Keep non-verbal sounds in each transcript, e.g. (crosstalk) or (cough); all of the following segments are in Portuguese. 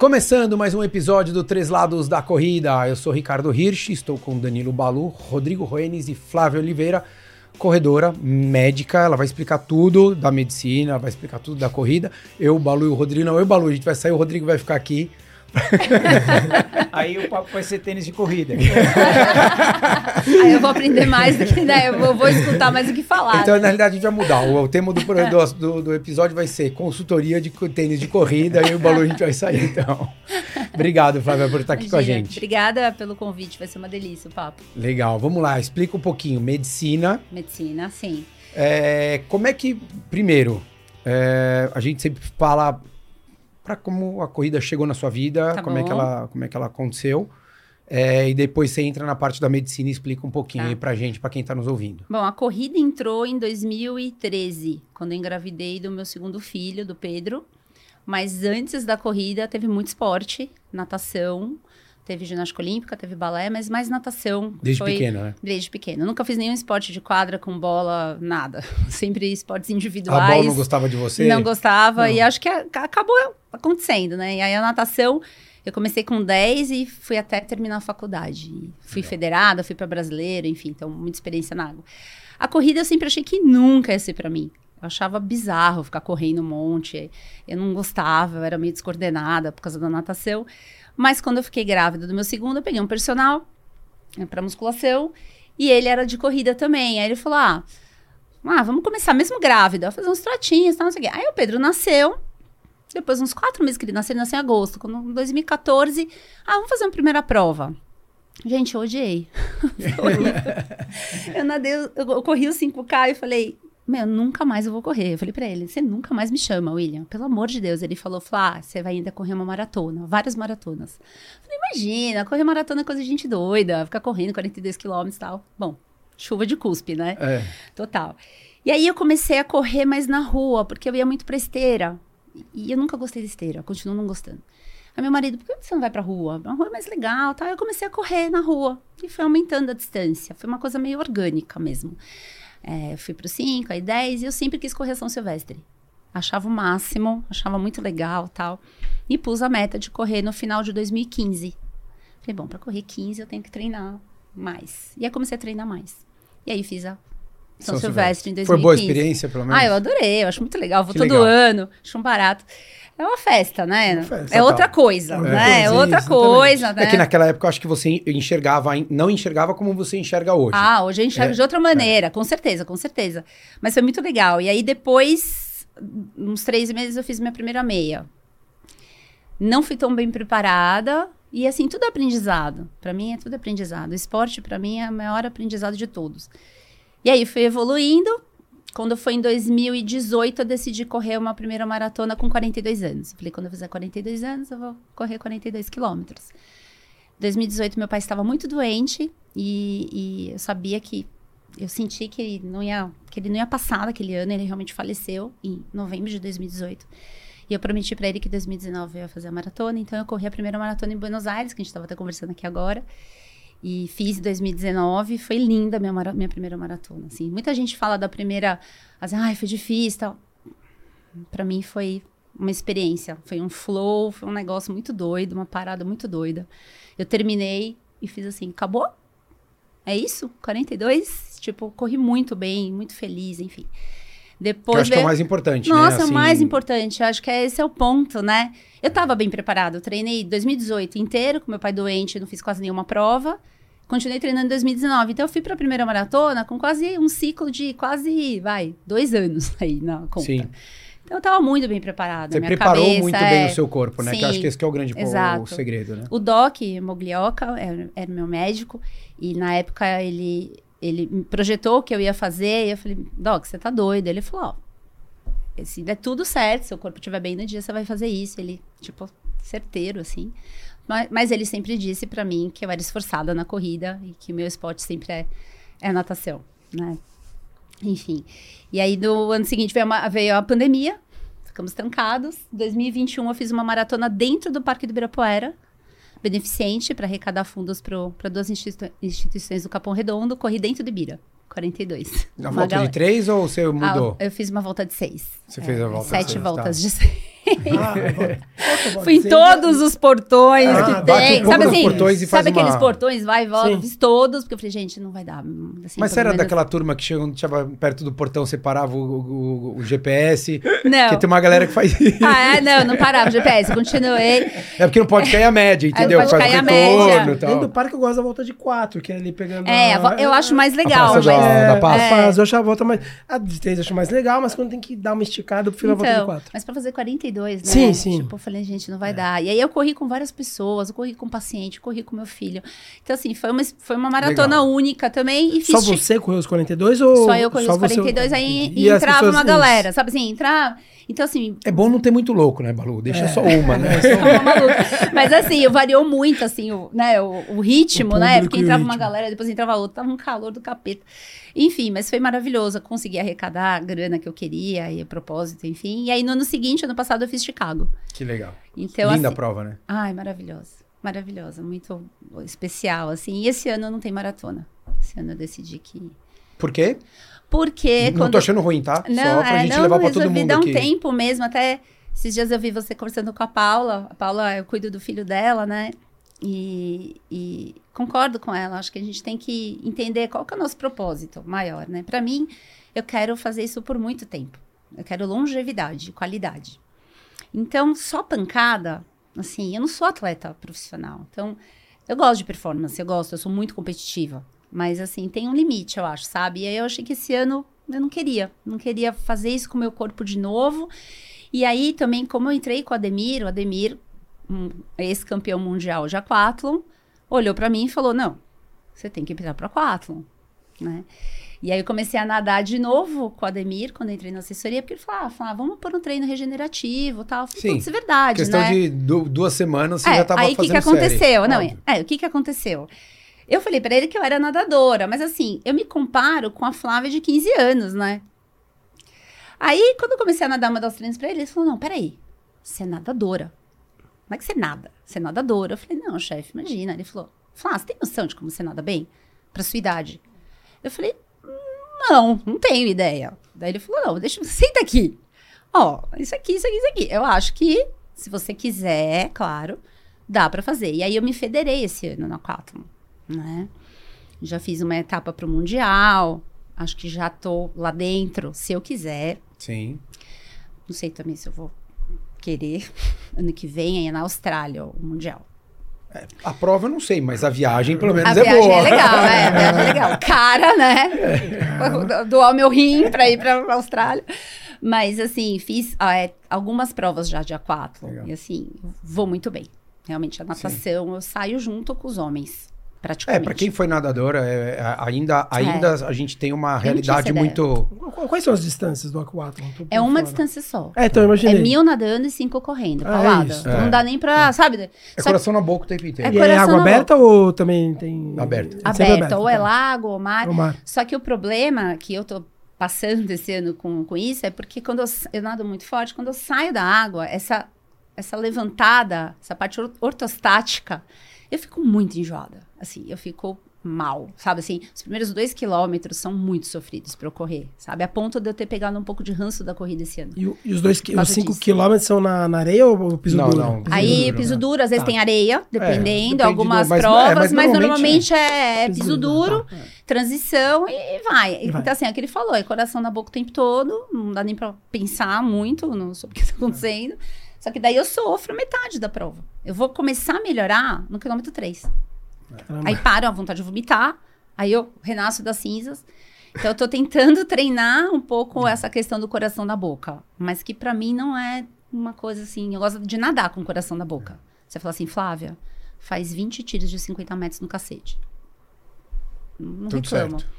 Começando mais um episódio do Três Lados da Corrida. Eu sou Ricardo Hirsch, estou com Danilo Balu, Rodrigo Roenes e Flávia Oliveira, corredora médica. Ela vai explicar tudo da medicina, vai explicar tudo da corrida. Eu, o Balu e o Rodrigo. Não, eu, Balu, a gente vai sair, o Rodrigo vai ficar aqui (laughs) Aí o papo vai ser tênis de corrida. (laughs) Aí eu vou aprender mais do que, né? Eu vou, escutar mais do que falar. Então, na realidade, a gente vai mudar. O, o tema do, do, do, episódio vai ser consultoria de tênis de corrida e o valor a gente vai sair, então. Obrigado, Flávia, por estar aqui Imagina, com a gente. Obrigada pelo convite, vai ser uma delícia o papo. Legal, vamos lá, explica um pouquinho. Medicina. Medicina, sim. É, como é que, primeiro, é, a gente sempre fala para como a corrida chegou na sua vida, tá como, é que ela, como é que ela aconteceu. É, e depois você entra na parte da medicina e explica um pouquinho tá. aí pra gente, para quem tá nos ouvindo. Bom, a corrida entrou em 2013, quando eu engravidei do meu segundo filho, do Pedro. Mas antes da corrida teve muito esporte, natação, Teve ginástica olímpica, teve balé, mas mais natação. Desde foi... pequeno, né? Desde pequeno. nunca fiz nenhum esporte de quadra com bola, nada. (laughs) Sempre esportes individuais. A bola não gostava de você? Não gostava. Não. E acho que acabou acontecendo, né? E aí a natação, eu comecei com 10 e fui até terminar a faculdade. Fui Legal. federada, fui para brasileiro, enfim, então muita experiência na água. A corrida eu sempre achei que nunca ia ser para mim. Eu achava bizarro ficar correndo um monte. Eu não gostava, eu era meio descoordenada por causa da natação. Mas quando eu fiquei grávida do meu segundo, eu peguei um personal né, para musculação e ele era de corrida também. Aí ele falou: ah, ah vamos começar mesmo grávida, fazer uns trotinhos, tal, não sei o quê. Aí o Pedro nasceu. Depois, uns quatro meses que ele nasceu, ele nasceu em agosto. Quando, em 2014, ah, vamos fazer uma primeira prova. Gente, eu odiei. (laughs) eu nadei, eu, corri os 5K e falei, meu, nunca mais eu vou correr. Eu falei para ele, você nunca mais me chama, William. Pelo amor de Deus. Ele falou, Flá, você vai ainda correr uma maratona, várias maratonas. Eu falei, imagina, correr maratona é coisa de gente doida, ficar correndo 42 quilômetros e tal. Bom, chuva de cuspe, né? É. Total. E aí eu comecei a correr mais na rua, porque eu ia muito pra esteira. E eu nunca gostei de esteira, continuo não gostando. Aí meu marido, por que você não vai pra rua? A rua é mais legal, tá? Eu comecei a correr na rua. E foi aumentando a distância. Foi uma coisa meio orgânica mesmo. É, fui pro 5, aí 10, e eu sempre quis correr São Silvestre. Achava o máximo, achava muito legal tal. E pus a meta de correr no final de 2015. Falei, bom, para correr 15 eu tenho que treinar mais. E aí comecei a treinar mais. E aí fiz a São, São Silvestre, Silvestre em 2015. Foi boa experiência, pelo menos? Ah, eu adorei, eu acho muito legal. Vou que todo legal. ano, acho um barato. É uma festa, né? Uma festa, é outra coisa, é, né? É outra coisa, né? É que naquela época eu acho que você enxergava, não enxergava como você enxerga hoje. Ah, hoje eu enxergo é, de outra maneira, é. com certeza, com certeza. Mas foi muito legal. E aí depois, uns três meses, eu fiz minha primeira meia. Não fui tão bem preparada. E assim, tudo é aprendizado. Para mim é tudo aprendizado. O esporte, para mim, é o maior aprendizado de todos. E aí fui evoluindo quando foi em 2018, eu decidi correr uma primeira maratona com 42 anos. falei, quando eu fizer 42 anos, eu vou correr 42 quilômetros. 2018, meu pai estava muito doente e, e, eu sabia que eu senti que ele não ia que ele não ia passar naquele ano. Ele realmente faleceu em novembro de 2018. E eu prometi para ele que em 2019 eu ia fazer a maratona. Então eu corri a primeira maratona em Buenos Aires, que a gente estava até conversando aqui agora. E fiz em 2019, foi linda minha, minha primeira maratona, assim. Muita gente fala da primeira, assim, ai, foi difícil tal. Pra mim foi uma experiência, foi um flow, foi um negócio muito doido, uma parada muito doida. Eu terminei e fiz assim, acabou? É isso? 42? Tipo, corri muito bem, muito feliz, enfim. Depois eu acho veio... que é o mais importante, Nossa, né? Nossa, assim... o mais importante. Acho que é esse é o ponto, né? Eu tava bem preparado. Eu treinei 2018 inteiro, com meu pai doente, não fiz quase nenhuma prova. Continuei treinando em 2019. Então, eu fui pra primeira maratona com quase um ciclo de quase, vai, dois anos (laughs) aí na conta. Sim. Então, eu tava muito bem preparada. Você preparou cabeça, muito é... bem o seu corpo, né? Sim, que eu acho que esse que é o grande o segredo, né? O Doc Moglioca era, era meu médico. E na época, ele ele projetou o que eu ia fazer, e eu falei, Doc, você tá doido? Ele falou, ó, se der tudo certo, seu corpo estiver bem no dia, você vai fazer isso. Ele, tipo, certeiro, assim. Mas, mas ele sempre disse para mim que eu era esforçada na corrida e que o meu esporte sempre é, é natação, né? Enfim. E aí, no ano seguinte, veio, uma, veio a pandemia, ficamos trancados. Em 2021, eu fiz uma maratona dentro do Parque do Ibirapuera, beneficente para arrecadar fundos para duas institui instituições do Capão Redondo, corri dentro do Ibira. 42. Na volta galera. de três ou você mudou? Ah, eu fiz uma volta de seis. Você é, fez a volta sete de seis. voltas tá. de seis. Ah. Fui em Você todos os portões Ah, que tem. um Sabe assim? portões e faz sabe aqueles uma- portões, vai e volta, Sim. fiz todos, porque eu falei, gente, não vai dar. Assim, Mas você era menos- daquela turma que chegou, chegava perto do portão, separava o, o- o GPS? Não. Porque tem uma galera que faz isso. Ah, é, não, não parava o GPS, continuei. É porque não pode cair a média, entendeu? pode Faz cair o a média. retorno Dentro do parque eu gosto da volta de quatro, que é ali pegando. É, a eu acho mais legal. praça da- mas- É, da Paz. a Paz, eu acho a volta mais. A de três eu acho mais legal, mas quando tem que dar uma esticada, eu prefiro a volta de Então, quatro. mas pra fazer 42, né? Sim, sim. Tipo, eu falei, gente, não vai dar. E aí eu corri com várias pessoas, eu corri com paciente, eu corri com meu filho. Então, assim, foi uma, foi uma maratona Legal. única também. E Só você correu os 42 ou. Só eu corri os você- 42, aí Entendi. E as entrava pessoas- uma isso. galera, sabe assim, entrava. Então, assim, É bom não ter muito louco, né, Balu? Deixa É. só uma, né? (laughs) Mas assim, variou muito, assim, o, né, o, o ritmo, O né? Porque e entrava uma galera, depois entrava outra, tava um calor do capeta. Enfim, mas foi maravilhoso. Eu consegui arrecadar a grana que eu queria e a propósito, enfim. E aí, no ano seguinte, ano passado, eu fiz Chicago. Que legal. Então, Linda a assim, prova, né? Ai, maravilhosa. Maravilhosa, muito especial, assim. E esse ano não tem maratona. Esse ano eu decidi que... Por quê? Porque não quando... tô achando ruim, tá? Não, Só pra é, gente não, levar pra todo mundo dar um aqui. tempo mesmo, até esses dias eu vi você conversando com a Paula. A Paula, eu cuido do filho dela, né? E, e concordo com ela. Acho que a gente tem que entender qual que é o nosso propósito maior, né? Para mim, eu quero fazer isso por muito tempo. Eu quero longevidade, qualidade. Então, só pancada, assim, eu não sou atleta profissional. Então, eu gosto de performance, eu gosto, eu sou muito competitiva. Mas, assim, tem um limite, eu acho, sabe? E aí eu achei que esse ano eu não queria. Não queria fazer isso com o meu corpo de novo. E aí também, como eu entrei com o Ademir, o Ademir, ex-campeão mundial de aquatlon, olhou pra mim e falou: Não, você tem que ir para aquatlon, né? E aí eu comecei a nadar de novo com o Ademir, quando entrei na assessoria, porque ele falava, ah, falava vamos pôr um treino regenerativo e tal. Falei, Sim. Putz, é verdade, Questão né? de du- duas semanas você É, já tava aí o que, fazendo que aconteceu? série. Não, Óbvio. é, o que, que aconteceu? Eu falei pra ele que eu era nadadora, mas assim, eu me comparo com a Flávia de 15 anos, né? Aí, quando eu comecei a nadar uma das treinos pra ele, ele falou: Não, peraí, você é nadadora. Como é que você nada? Você é nadadora. Eu falei: Não, chefe, imagina. Ele falou: Flá, você tem noção de como você nada bem? Pra sua idade? Eu falei: Não, não tenho ideia. Daí ele falou: Não, deixa, (laughs) senta aqui. Ó, isso aqui, isso aqui, isso aqui. Eu acho que, se você quiser, claro, dá pra fazer. E aí eu me federei esse ano na Quatro, né? Já fiz uma etapa pro Mundial. Acho que já tô lá dentro, se eu quiser. Sim. Não sei também se eu vou querer. Ano que vem aí é na Austrália, o Mundial. A prova eu não sei, mas a viagem pelo menos A é viagem boa. é legal, é, a (laughs) viagem é legal. Cara, né? Doar o meu rim pra ir pra Austrália. Mas, assim, fiz ah, é, algumas provas já de aquatlo. Legal. E, assim, vou muito bem. Realmente, a natação, eu saio junto com os homens, É, pra quem foi nadadora, é, é, ainda, ainda a gente tem uma realidade muito. Qu- Quais são as distâncias do por É uma fora. distância só. É, então eu É mil nadando e cinco correndo, Ah, é paulada. isso. Então É. Não dá nem pra, sabe? É Só coração na boca o tempo inteiro. É E é água aberta ou também tem. Aberta. É sempre aberta, ou é tá. lago, ou mar. Ou mar. Só que o problema que eu tô passando esse ano com, com isso é porque quando eu, eu nado muito forte, quando eu saio da água, essa, essa levantada, essa parte or- ortostática, eu fico muito enjoada. Assim, eu fico mal, sabe assim? Os primeiros dois quilômetros são muito sofridos para eu correr, sabe? A ponto de eu ter pegado um pouco de ranço da corrida esse ano. E, e os dois, os 5 disso. quilômetros são na, na areia ou piso Não, duro? não. Piso Aí, duro, piso né? duro, às vezes Tá. tem areia, dependendo, depende algumas do- mas- é, provas, mas mas, normalmente normalmente é, Piso piso duro, duro, tá. transição e, vai. E vai. Então, assim, é o que ele falou, é coração na boca o tempo todo, não dá nem pra pensar muito no, sobre o que tá acontecendo. Só que daí eu sofro metade da prova. Eu vou começar a melhorar no quilômetro 3. Caramba. Aí paro a vontade de vomitar, aí eu renasço das cinzas. Então eu tô tentando (laughs) treinar um pouco essa questão do coração na boca, mas que pra mim não é uma coisa assim, eu gosto de nadar com o coração na boca. Você fala assim, Flávia, faz 20 tiros de 50 metros no cacete. Não Tudo reclamo. certo.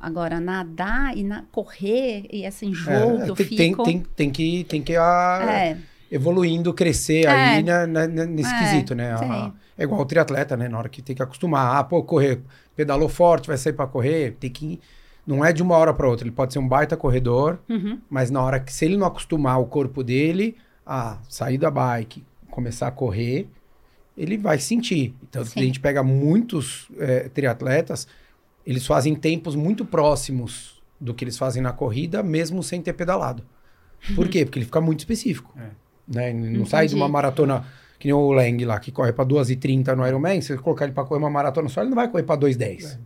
Agora, nadar e na- correr e esse É, enjoo que eu tem, tem, fico... tem, tem que, tem que ah, É, evoluindo, crescer É. aí na- na- nesse É, quesito, né? A- sim. é igual o triatleta, né? Na hora que tem que acostumar. Ah, pô, correr, pedalou forte, vai sair pra correr, tem que. Não é de uma hora pra outra. Ele pode ser um baita corredor, uhum, mas na hora que, se ele não acostumar o corpo dele a sair da bike, começar a correr, ele vai sentir. Então, Sim. a gente pega muitos eh, triatletas, eles fazem tempos muito próximos do que eles fazem na corrida, mesmo sem ter pedalado. Por quê? Porque ele fica muito específico. É. Né? Não sai de uma Entendi. maratona que nem o Lang lá, que corre pra 2h30 no Ironman, se você colocar ele pra correr uma maratona só, ele não vai correr pra 2h10.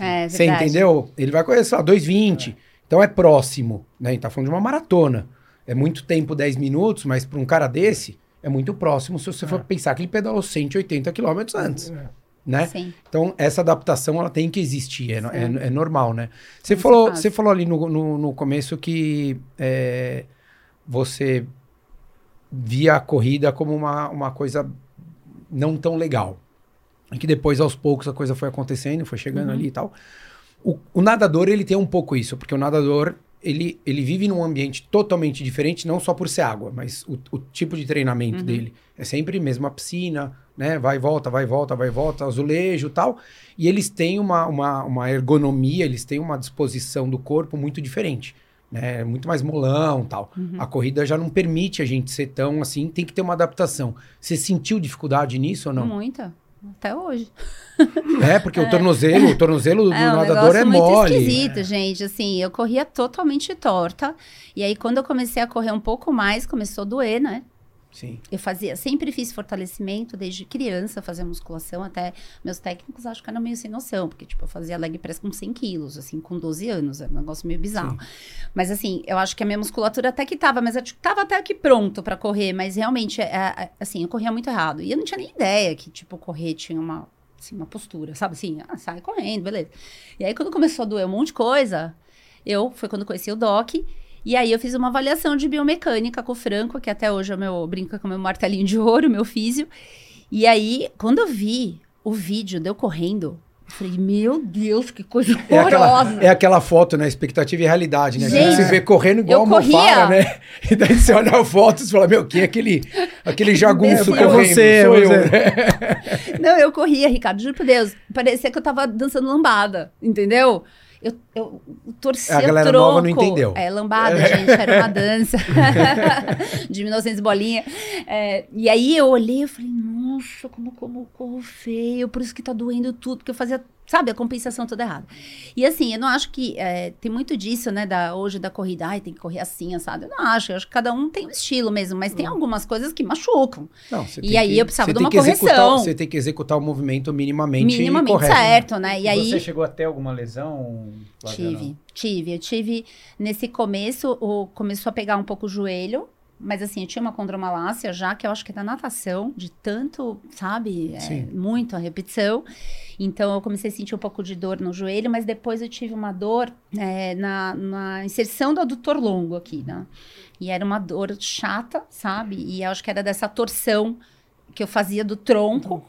É, Você verdade. entendeu? Ele vai correr, sei lá, 2,20. Então é próximo, né? A gente tá falando de uma maratona. É muito tempo, 10 minutos, mas para um cara desse, é muito próximo se você for pensar que ele pedalou 180 quilômetros antes, né? Sim. Então, essa adaptação, ela tem que existir, é, é, é normal, né? Você falou, você falou ali no, no, no começo que é, você via a corrida como uma, uma coisa não tão legal. E que depois, aos poucos, a coisa foi acontecendo, foi chegando Uhum. ali e tal. O, o nadador, ele tem um pouco isso, porque o nadador, ele, ele vive num ambiente totalmente diferente, não só por ser água, mas o, o tipo de treinamento Uhum. dele. É sempre mesma piscina, né? Vai e volta, vai e volta, vai e volta, azulejo tal. E eles têm uma, uma, uma ergonomia, eles têm uma disposição do corpo muito diferente. Né? Muito mais molão tal. Uhum. A corrida já não permite a gente ser tão assim, tem que ter uma adaptação. Você sentiu dificuldade nisso ou não? Muita. Até hoje. É, porque o (laughs) tornozelo, o tornozelo do É um nadador é muito mole. esquisito, gente. Assim, eu corria totalmente torta. E aí, quando eu comecei a correr um pouco mais, começou a doer, né? Sim. Eu fazia, sempre fiz fortalecimento desde criança, fazia musculação, até meus técnicos acham que eram meio sem noção, porque, tipo, eu fazia leg press com 100 quilos, assim, com 12 anos, era um negócio meio bizarro. Mas, assim, eu acho que a minha musculatura até que tava, mas eu tipo, tava até que pronto pra correr, mas realmente, é, é, assim, eu corria muito errado. E eu não tinha nem ideia que, tipo, correr tinha uma, assim, uma postura, sabe, assim, ah, sai correndo, beleza. E aí, quando começou a doer um monte de coisa, eu, foi quando conheci o Doc, e aí eu fiz uma avaliação de biomecânica com o Franco, que até hoje é o meu, brinca com o meu martelinho de ouro, meu físio. E aí, quando eu vi o vídeo de eu correndo, eu falei, meu Deus, que coisa É aquela, horrorosa. é aquela foto, né? Expectativa e realidade, né? Gente, você vê correndo igual eu uma almofara, corria. né? (laughs) E daí você olha a foto e você fala, meu, quem é aquele, aquele jagunço É correndo? você, é Sou eu. você. né? Não, eu corria, Ricardo, juro por Deus. Parecia que eu tava dançando lambada, entendeu? Eu, eu torcia A galera o tronco. nova não entendeu. É, lambada, gente, era uma dança (laughs) (laughs) de 1900 bolinha. É, e aí eu olhei e falei, nossa, como, como corro feio, por isso que tá doendo tudo, porque eu fazia, sabe, a compensação toda errada. E assim, eu não acho que, é, tem muito disso, né, da, hoje da corrida, ai, tem que correr assim, assado. Eu não acho, eu acho que cada um tem um estilo mesmo, mas tem algumas coisas que machucam. Não, você E tem aí que- eu precisava de uma que executar- correção. Você tem que executar o movimento minimamente, Minimamente correto. né? certo, né? E aí... Você chegou a ter alguma lesão? Tive, tive. Eu tive, nesse começo, o, começou a pegar um pouco o joelho, mas assim, eu tinha uma condromalácia já, que eu acho que é da natação, de tanto, sabe, é, muito a repetição. Então, eu comecei a sentir um pouco de dor no joelho, mas depois eu tive uma dor é, na, na inserção do adutor longo aqui, né? E era uma dor chata, sabe? E eu acho que era dessa torção que eu fazia do tronco.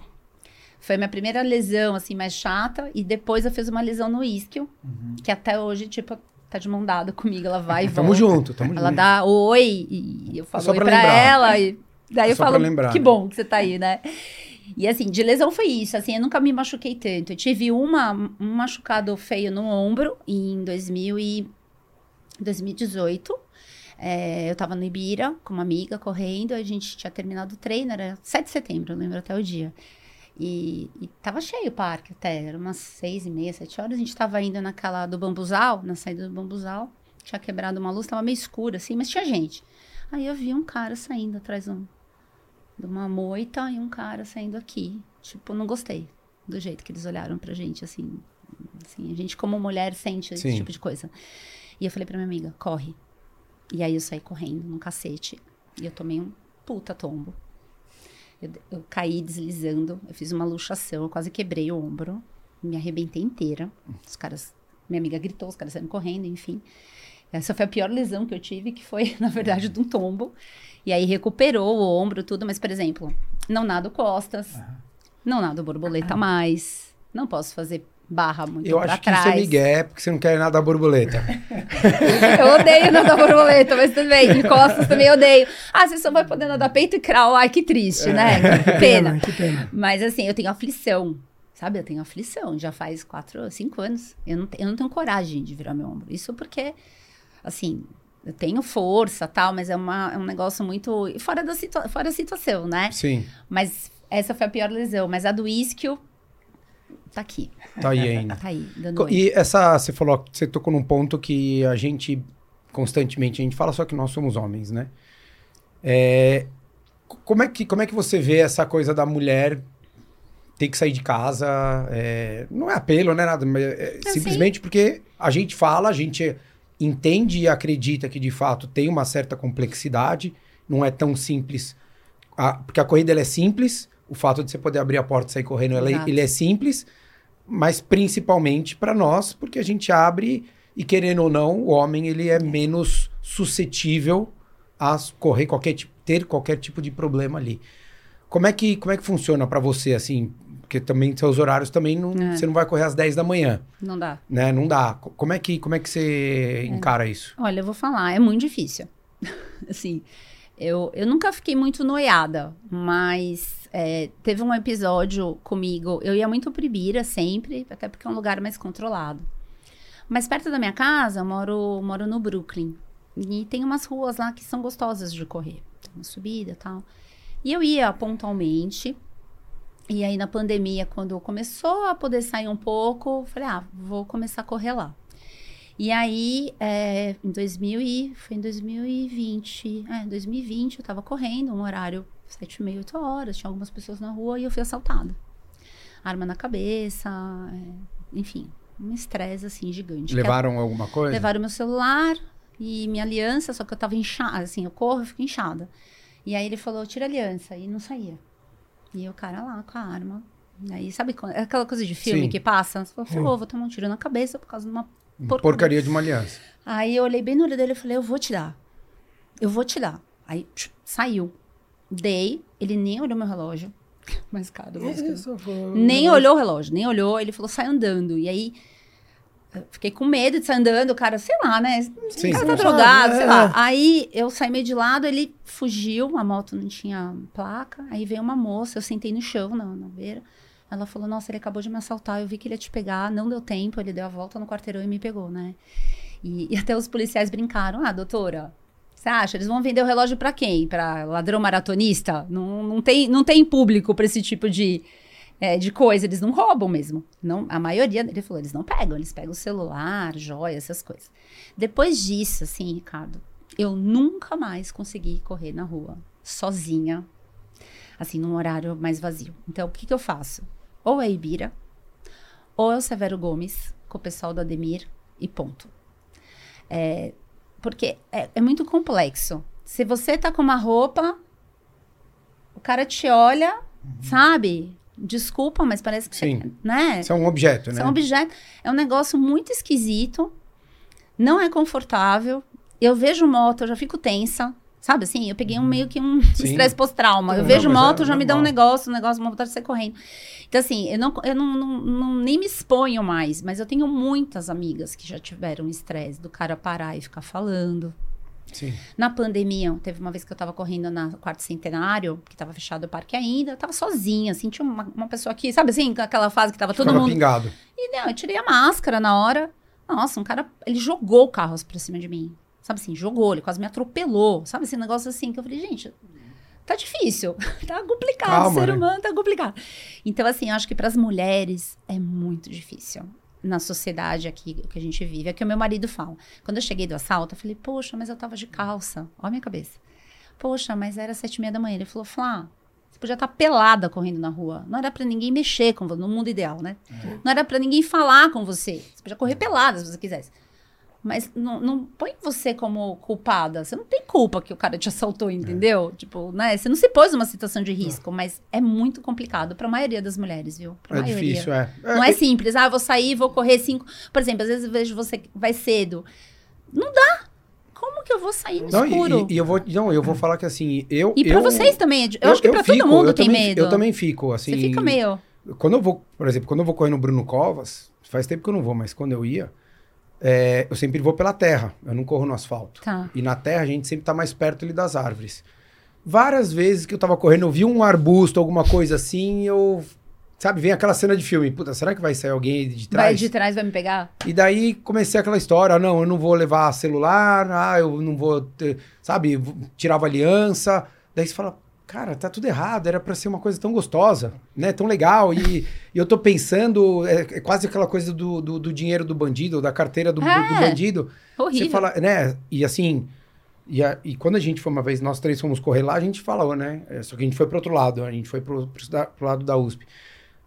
Foi a minha primeira lesão, assim, mais chata. E depois eu fiz uma lesão no isquio, que até hoje, tipo, tá de mão dada comigo. Ela vai e Tamo volta. junto, tamo Ela junto. dá oi e eu falo Só pra pra, lembrar. ela. E daí eu Só falo, pra lembrar, que né? bom que você tá aí, né? E assim, de lesão foi isso. Assim, eu nunca me machuquei tanto. Eu tive uma, um machucado feio no ombro em 2000 e 2018. É, eu tava no Ibira com uma amiga correndo, a gente tinha terminado o treino, era 7 de setembro, eu lembro até o dia. E, e tava cheio o parque até, era umas seis e meia, sete horas, a gente tava indo naquela do bambuzal, na saída do bambuzal, tinha quebrado uma luz, tava meio escuro assim, mas tinha gente. Aí eu vi um cara saindo atrás de, um- de uma moita e um cara saindo aqui. Tipo, não gostei do jeito que eles olharam pra gente, assim. assim a gente, como mulher, sente esse Sim. tipo de coisa. E eu falei pra minha amiga, corre. E aí eu saí correndo no cacete. E eu tomei um puta tombo. Eu, eu caí deslizando, eu fiz uma luxação, eu quase quebrei o ombro, me arrebentei inteira. Os caras, minha amiga gritou, os caras saíram correndo, enfim. Essa foi a pior lesão que eu tive, que foi, (laughs) na verdade, de um tombo. E aí recuperou o ombro, tudo, mas, por exemplo, não nado costas, não nado borboleta mais, não posso fazer barra muito Eu acho que trás. isso é migué, porque você não quer nada da borboleta. (laughs) Eu odeio nadar borboleta, mas tudo bem. De costas também odeio. Ah, você só vai poder nadar peito e crawl. Ai, que triste, né? (laughs) Que pena. Que pena. Mas assim, eu tenho aflição. Sabe, eu tenho aflição. Já faz quatro, cinco anos. Eu não, eu não tenho coragem de virar meu ombro. Isso porque, assim, eu tenho força tal, mas é, uma, é um negócio muito fora da, situa fora da situação, né? Sim, Mas essa foi a pior lesão. Mas a do isquio tá aqui. (laughs) tá aí ainda. Tá aí, dando oi. E essa, você falou, você tocou num ponto que a gente constantemente, a gente fala só que nós somos homens, né? É, como, é que, como é que você vê essa coisa da mulher ter que sair de casa? é, não é apelo, não é nada, mas é simplesmente porque a gente fala, a gente entende e acredita que de fato tem uma certa complexidade, não é tão simples. A- porque a corrida ela é simples, o fato de você poder abrir a porta e sair correndo, ela é- ele é simples, mas principalmente para nós, porque a gente abre e querendo ou não, o homem ele é menos suscetível a correr qualquer tipo, ter qualquer tipo de problema ali. Como é que como é que funciona para você assim? Porque também seus horários também não, É. você não vai correr às 10 da manhã, Não dá. né? Não dá. Co- Como é que como é que você encara isso? Olha, eu vou falar, é muito difícil. (laughs) assim, eu, eu nunca fiquei muito noiada, mas é, teve um episódio comigo. Eu ia muito pro Ibira sempre, até porque é um lugar mais controlado. Mas perto da minha casa, eu moro, moro no Brooklyn. E tem umas ruas lá que são gostosas de correr. Tem uma subida e tal. E eu ia pontualmente. E aí, na pandemia, quando começou a poder sair um pouco, falei, ah, vou começar a correr lá. E aí, é, em 2000 e, foi em 2020, é, em 2020 eu tava correndo, um horário 7 e meia, 8 horas, tinha algumas pessoas na rua e eu fui assaltada. Arma na cabeça, é, enfim, um estresse assim gigante. Levaram alguma coisa? Levaram meu celular e minha aliança, só que eu tava inchada, assim, eu corro, eu fico inchada. E aí ele falou, tira a aliança, e não saía. E o cara lá com a arma. E aí, sabe, é aquela coisa de filme Sim. que passa? Você falou, "Pô, vou tomar um tiro na cabeça por causa de uma porcaria. Porcaria de uma aliança. Aí eu olhei bem no olho dele e falei, eu vou te dar. Eu vou te dar. Aí saiu. Dei, ele nem olhou meu relógio. Mais caro. mais caro. Isso, foi- Nem olhou o relógio, nem olhou. Ele falou, sai andando. E aí, eu fiquei com medo de sair andando. O cara, sei lá, né? Sim. O cara tá drogado, sei é. lá. Aí, eu saí meio de lado, ele fugiu. A moto não tinha placa. Aí veio uma moça, eu sentei no chão, na, na beira. Ela falou, nossa, ele acabou de me assaltar. Eu vi que ele ia te pegar. Não deu tempo. Ele deu a volta no quarteirão e me pegou, né? E, (laughs) e até os policiais brincaram. Ah, doutora, você acha? Eles vão vender o relógio pra quem? Pra ladrão maratonista? Não, não, tem, não tem público pra esse tipo de, é, de coisa. Eles não roubam mesmo. Não, a maioria, ele falou, eles não pegam. Eles pegam o celular, joia, essas coisas. Depois disso, assim, Ricardo, eu nunca mais consegui correr na rua sozinha, assim, num horário mais vazio. Então, o que, que eu faço? Ou é Ibira, ou é o Severo Gomes, com o pessoal do Ademir, e ponto. É, porque é, é muito complexo. Se você tá com uma roupa, o cara te olha, sabe? Desculpa, mas parece que Sim. você, né? Isso é um objeto, né? Isso é um objeto. É um negócio muito esquisito. Não é confortável. Eu vejo moto, eu já fico tensa. Sabe assim? Eu peguei um meio que um estresse pós-trauma. Eu Não, vejo é moto, já me dá um negócio, um negócio, uma vontade de sair correndo. Então, assim, eu, não, eu não, não- não- nem me exponho mais, mas eu tenho muitas amigas que já tiveram estresse do cara parar e ficar falando. Sim. Na pandemia, teve uma vez que eu tava correndo na quarto centenário, que tava fechado o parque ainda, eu tava sozinha, assim, tinha uma, uma pessoa aqui, sabe assim, aquela fase que tava todo Ficava mundo pingado. e não, eu tirei a máscara na hora. Nossa, um cara, ele jogou o carro pra cima de mim. Sabe assim, jogou, ele quase me atropelou. Sabe esse negócio assim que eu falei, gente, tá difícil, (laughs) tá complicado, Calma, o ser né? humano tá complicado. Então, assim, eu acho que pras mulheres é muito difícil. Na sociedade aqui que a gente vive, é que o meu marido fala. Quando eu cheguei do assalto, eu falei, poxa, mas eu tava de calça. Ó a minha cabeça. Poxa, mas era sete e meia da manhã. Ele falou, Flá, você podia estar pelada correndo na rua. Não era pra ninguém mexer com você, no mundo ideal, né? Não era pra ninguém falar com você. Você podia correr pelada se você quisesse. Mas não, não põe você como culpada. Você não tem culpa que o cara te (laughs) assaltou, entendeu? Tipo, né? Você não se pôs numa situação de risco, mas é muito complicado pra maioria das mulheres, viu? Pra É maioria. difícil, é. Não é simples. Ah, eu vou sair, vou correr cinco. Por exemplo, às vezes eu vejo você vai cedo. Não dá. Como que eu vou sair no Não, escuro? e, e eu vou, não, eu vou falar que assim, eu E eu, vocês também. é de- Eu, acho que pra todo mundo eu tem também, medo. Eu também fico, assim. Você fica meio. Quando eu vou, por exemplo, quando eu vou correr no Bruno Covas, faz tempo que eu não vou, mas quando eu ia, é, eu sempre vou pela terra, eu não corro no asfalto. Tá. E na terra a gente sempre tá mais perto ali das árvores. Várias vezes que eu tava correndo, eu vi um arbusto, alguma coisa assim, eu. Sabe, vem aquela cena de filme. Puta, será que vai sair alguém de Vai trás? de trás, vai me pegar? E daí comecei aquela história, ah, não, eu não vou levar celular, ah, eu não vou, ter, sabe, tirava aliança. Daí você fala, cara, tá tudo errado, era pra ser uma coisa tão gostosa, né, tão legal. E, e eu tô pensando, é, é quase aquela coisa do, do, do dinheiro do bandido, da carteira do, do- do É. bandido. Horrível. Você fala, né, e assim, E, a- e quando a gente foi uma vez, nós três fomos correr lá, a gente falou, né? É, Só que a gente foi pro outro lado, a gente foi pro, pro, da- pro lado da USP.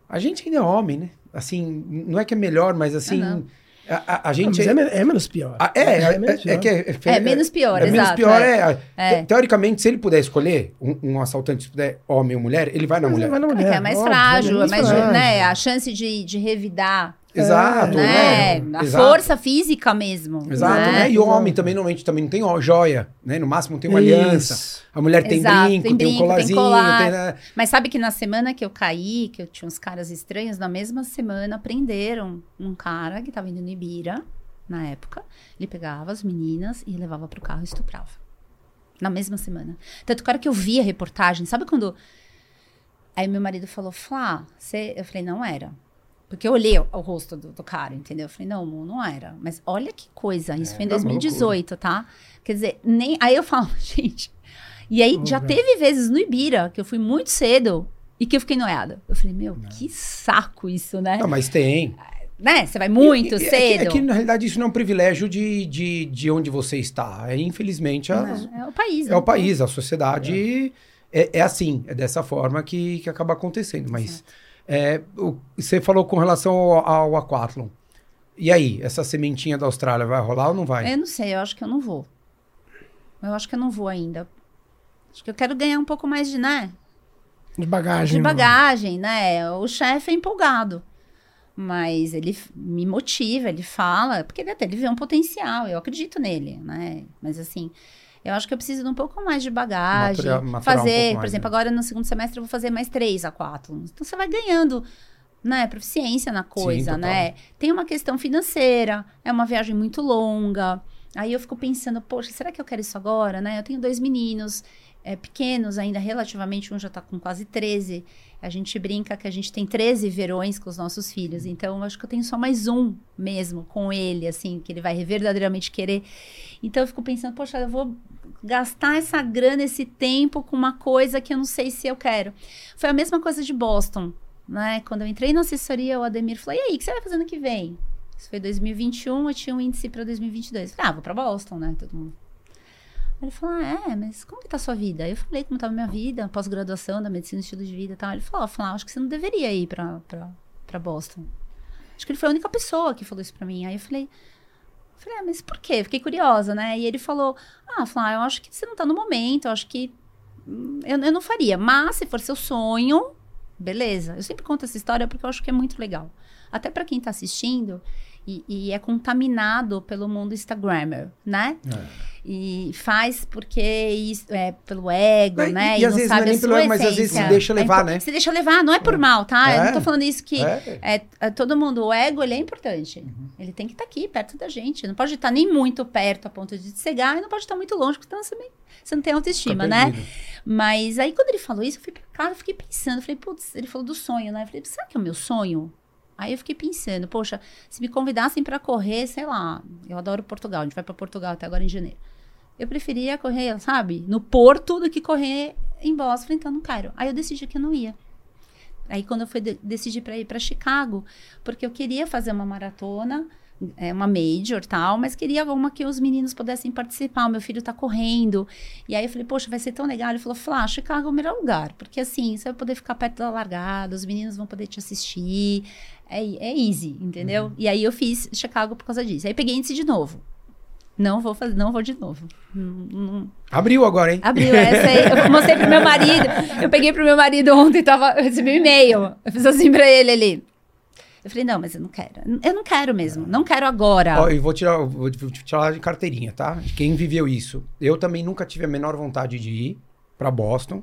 A gente ainda é homem, né? Assim, não é que é melhor, mas assim. Ah. A, a- a Não, gente. mas é, é menos pior. Ah, é, é, menos é, pior. que é, É menos pior, é menos exato, pior, é. é. É. Te- Teoricamente, se ele puder escolher um, um assaltante, se puder homem ou mulher, ele vai na Mas mulher. vai na É, mulher. que é mais óbvio, frágil, é mais mais, frágil. né? A chance de, de revidar, Exato, né? né? A Exato. força física mesmo. Exato, né? né? E homem também normalmente também não tem ó, joia, né? No máximo tem uma aliança. Isso. A mulher tem Exato, brinco, tem tem, brinco, um tem colarzinho, colar. tem, né? Mas sabe que na semana que eu caí, que eu tinha uns caras estranhos, na mesma semana prenderam um cara que tava indo no Ibira, na época. Ele pegava as meninas e levava pro carro e estuprava. Na mesma semana. Tanto que a hora que eu vi a reportagem, sabe quando. Aí meu marido falou, Flá, você. Eu falei, não era. Porque eu olhei o, o rosto do, do cara, entendeu? Eu falei, não, não era. Mas olha que coisa, isso foi em é uma 2018, tá? Quer dizer, nem. Aí eu falo, (laughs) gente. E aí já teve vezes no Ibira que eu fui muito cedo e que eu fiquei noiada. Eu falei, meu, que saco isso, né? Não, mas tem. Né? Você vai muito E- e- é que- cedo. É que, na realidade isso não é um privilégio de, de, de onde você está. É, infelizmente, a- É, é o país. é né? o país, a sociedade é, é assim, é dessa forma que, que acaba acontecendo. Mas é, o- você falou com relação ao, ao aquatlon. E aí, essa sementinha da Austrália vai rolar ou não vai? Eu não sei, eu acho que eu não vou. Eu acho que eu não vou ainda. Acho que eu quero ganhar um pouco mais de, né? De bagagem. De mano. bagagem, né? O chefe é empolgado. Mas ele me motiva, ele fala, porque ele até ele vê um potencial, eu acredito nele, né? Mas assim, eu acho que eu preciso de um pouco mais de bagagem. Maturar- maturar um fazer, pouco por exemplo, né? agora no segundo semestre eu vou fazer mais três a quatro. Então você vai ganhando, né, proficiência na coisa, total. né? Tem uma questão financeira, é uma viagem muito longa. Aí eu fico pensando, poxa, será que eu quero isso agora, né? Eu tenho dois meninos é, pequenos ainda, relativamente, um já tá com quase 13. A gente brinca que a gente tem 13 verões com os nossos filhos. Então, eu acho que eu tenho só mais um mesmo com ele, assim, que ele vai verdadeiramente querer. Então, eu fico pensando, poxa, eu vou gastar essa grana, esse tempo com uma coisa que eu não sei se eu quero. Foi a mesma coisa de Boston, né? Quando eu entrei na assessoria, o Ademir falou, e aí, o que você vai fazer ano que vem? Isso foi 2021, eu tinha um índice para 2022. Eu Falei, ah, vou para Boston, né? Todo mundo. Ele falou, ah, é, mas como que tá a sua vida? Eu falei como tava a minha vida, pós-graduação da medicina estilo de vida e tal. Ele falou, ó, Flá, acho que você não deveria ir pra, pra Boston. Acho que ele foi a única pessoa que falou isso pra mim. Aí eu falei, falei, ah, mas por quê? Fiquei curiosa, né? E ele falou, ah, Flá, eu acho que você não tá no momento, eu acho que hum, eu, eu não faria. Mas se for seu sonho, beleza. Eu sempre conto essa história porque eu acho que é muito legal. Até pra quem tá assistindo e, e é contaminado pelo mundo Instagrammer, né? E faz porque isso é pelo ego, É, e- né? e às não vezes não é nem pelo ego, mas às vezes se deixa É levar, impo- né? Se deixa levar, não é por mal, tá? Eu É. não tô falando isso que É. é, é todo mundo, o ego, ele é importante. Ele tem que estar aqui, perto da gente. Não pode estar nem muito perto a ponto de cegar, e não pode estar muito longe, porque senão você, nem- você não tem autoestima, né? Mas aí quando ele falou isso, eu fui pra casa, eu fiquei pensando, eu falei, putz, ele falou do sonho, né? Eu falei, será que é o meu sonho? Aí eu fiquei pensando, poxa, se me convidassem pra correr, sei lá, eu adoro Portugal, a gente vai pra Portugal até agora em janeiro. Eu preferia correr, sabe, no Porto do que correr em Boston. Então não quero. Aí eu decidi que eu não ia. Aí quando eu fui de decidi para ir para Chicago, porque eu queria fazer uma maratona, é, uma major tal, mas queria uma que os meninos pudessem participar. O meu filho tá correndo. E aí eu falei, poxa, vai ser tão legal. Ele falou, Flá, Chicago é o melhor lugar, porque assim, você vai poder ficar perto da largada, os meninos vão poder te assistir. É, é easy, entendeu? E aí eu fiz Chicago por causa disso. Aí peguei índice de novo. Não vou fazer, não vou de novo. Não- não, Abriu agora, hein? Abriu essa aí. Eu mostrei pro meu marido. Eu peguei pro meu marido ontem, tava, eu recebi um e-mail. Eu fiz assim pra ele ali. Eu falei, não, mas eu não quero. Eu não quero mesmo. Não quero agora. Ó, eu vou tirar, vou tirar de carteirinha, tá? Quem viveu isso. Eu também nunca tive a menor vontade de ir pra Boston.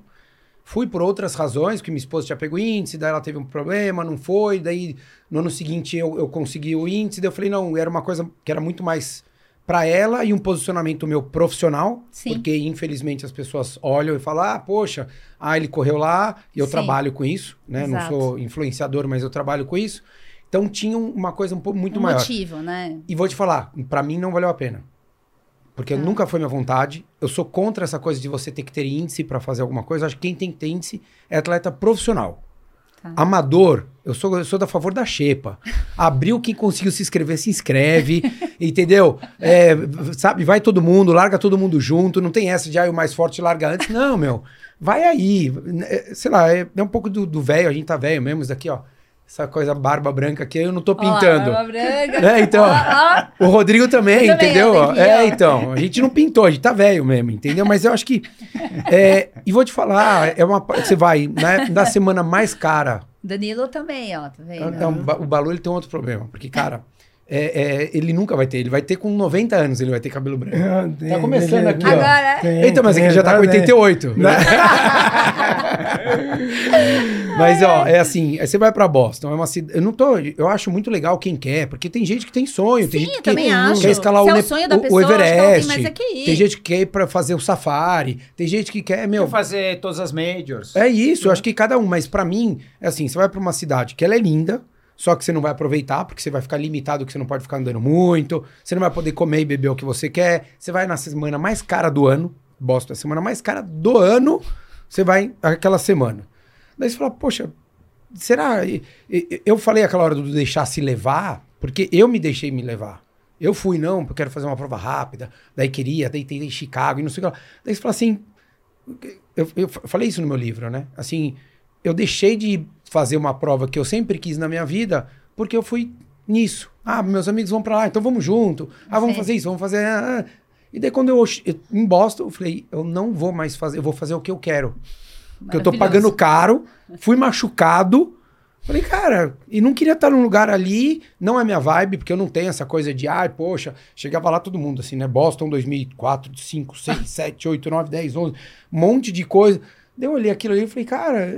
Fui por outras razões, porque minha esposa tinha pego índice, daí ela teve um problema, não foi, daí no ano seguinte eu, eu consegui o índice, daí eu falei, não, era uma coisa que era muito mais pra ela e um posicionamento meu profissional, Sim. porque infelizmente as pessoas olham e falam, ah, poxa, ah, ele correu lá, e eu Sim. trabalho com isso, né? Não Exato. sou influenciador, mas eu trabalho com isso. Então tinha um- uma coisa um pouco muito um maior. motivo, né? E vou te falar, pra mim não valeu a pena. Porque Ah. nunca foi minha vontade. Eu sou contra essa coisa de você ter que ter índice pra fazer alguma coisa. Acho que quem tem que ter índice é atleta profissional. Tá. Amador, eu sou, eu sou da favor da xepa. Abriu, quem conseguiu se inscrever, se inscreve, (laughs) entendeu? É, sabe, vai todo mundo, larga todo mundo junto, não tem essa de, ah, o mais forte larga antes. Não, meu, vai aí. É, Sei lá, é, é um pouco do do velho, a gente tá velho mesmo, isso daqui, ó. Essa coisa barba branca aqui, eu não tô pintando. barba branca. É, então. O Rodrigo também, Eu também, entendeu? é, então. A gente não pintou, a gente tá velho mesmo, entendeu? Mas eu acho que. é, e vou te falar, é uma. Você vai, né, na semana mais cara. Danilo também, ó, tá vendo? Então, ba- o Balu ele tem outro problema. Porque, cara, é, é, ele nunca vai ter. Ele vai ter com 90 anos, ele vai ter cabelo branco. Tá começando aqui, ó. Agora, Então, mas aqui ele já tá com 88. Né? (laughs) mas, ó, é assim, você vai pra Boston, é uma cidade. Eu não tô. Eu acho muito legal quem quer, porque tem gente que tem sonho, tem Sim, gente eu que também acho. quer escalar o, é o sonho da o- o pessoa, tem Everest. mais é que. Tem gente que quer ir pra fazer o safari, tem gente que quer, meu. Quer fazer todas as majors. É isso, eu acho que cada um, mas pra mim, é assim, você vai pra uma cidade que ela é linda, só que você não vai aproveitar, porque você vai ficar limitado, que você não pode ficar andando muito, você não vai poder comer e beber o que você quer, você vai na semana mais cara do ano, Boston, é a semana mais cara do ano, você vai aquela semana. Daí você fala, poxa, será? Eu falei aquela hora do deixar se levar, porque eu me deixei me levar. Eu fui, não, porque eu quero fazer uma prova rápida, daí queria, daí tentei em Chicago e não sei o que lá. Daí você fala assim, eu, eu fa- falei isso no meu livro, né? Assim, eu deixei de fazer uma prova que eu sempre quis na minha vida porque eu fui nisso. Ah, meus amigos vão pra lá, então vamos junto. Ah, vamos Sim. fazer isso, vamos fazer. ah, ah. E daí quando eu, eu em Boston, eu falei, eu não vou mais fazer, eu vou fazer o que eu quero. Porque eu tô pagando caro, fui machucado. Falei, cara, e não queria estar num lugar ali, não é minha vibe, porque eu não tenho essa coisa de, ai, poxa, chegava lá todo mundo, assim, né? Boston 2004, 5, 6, 7, 8, 9, 10, 11, um monte de coisa. Daí eu olhei aquilo ali e falei, cara,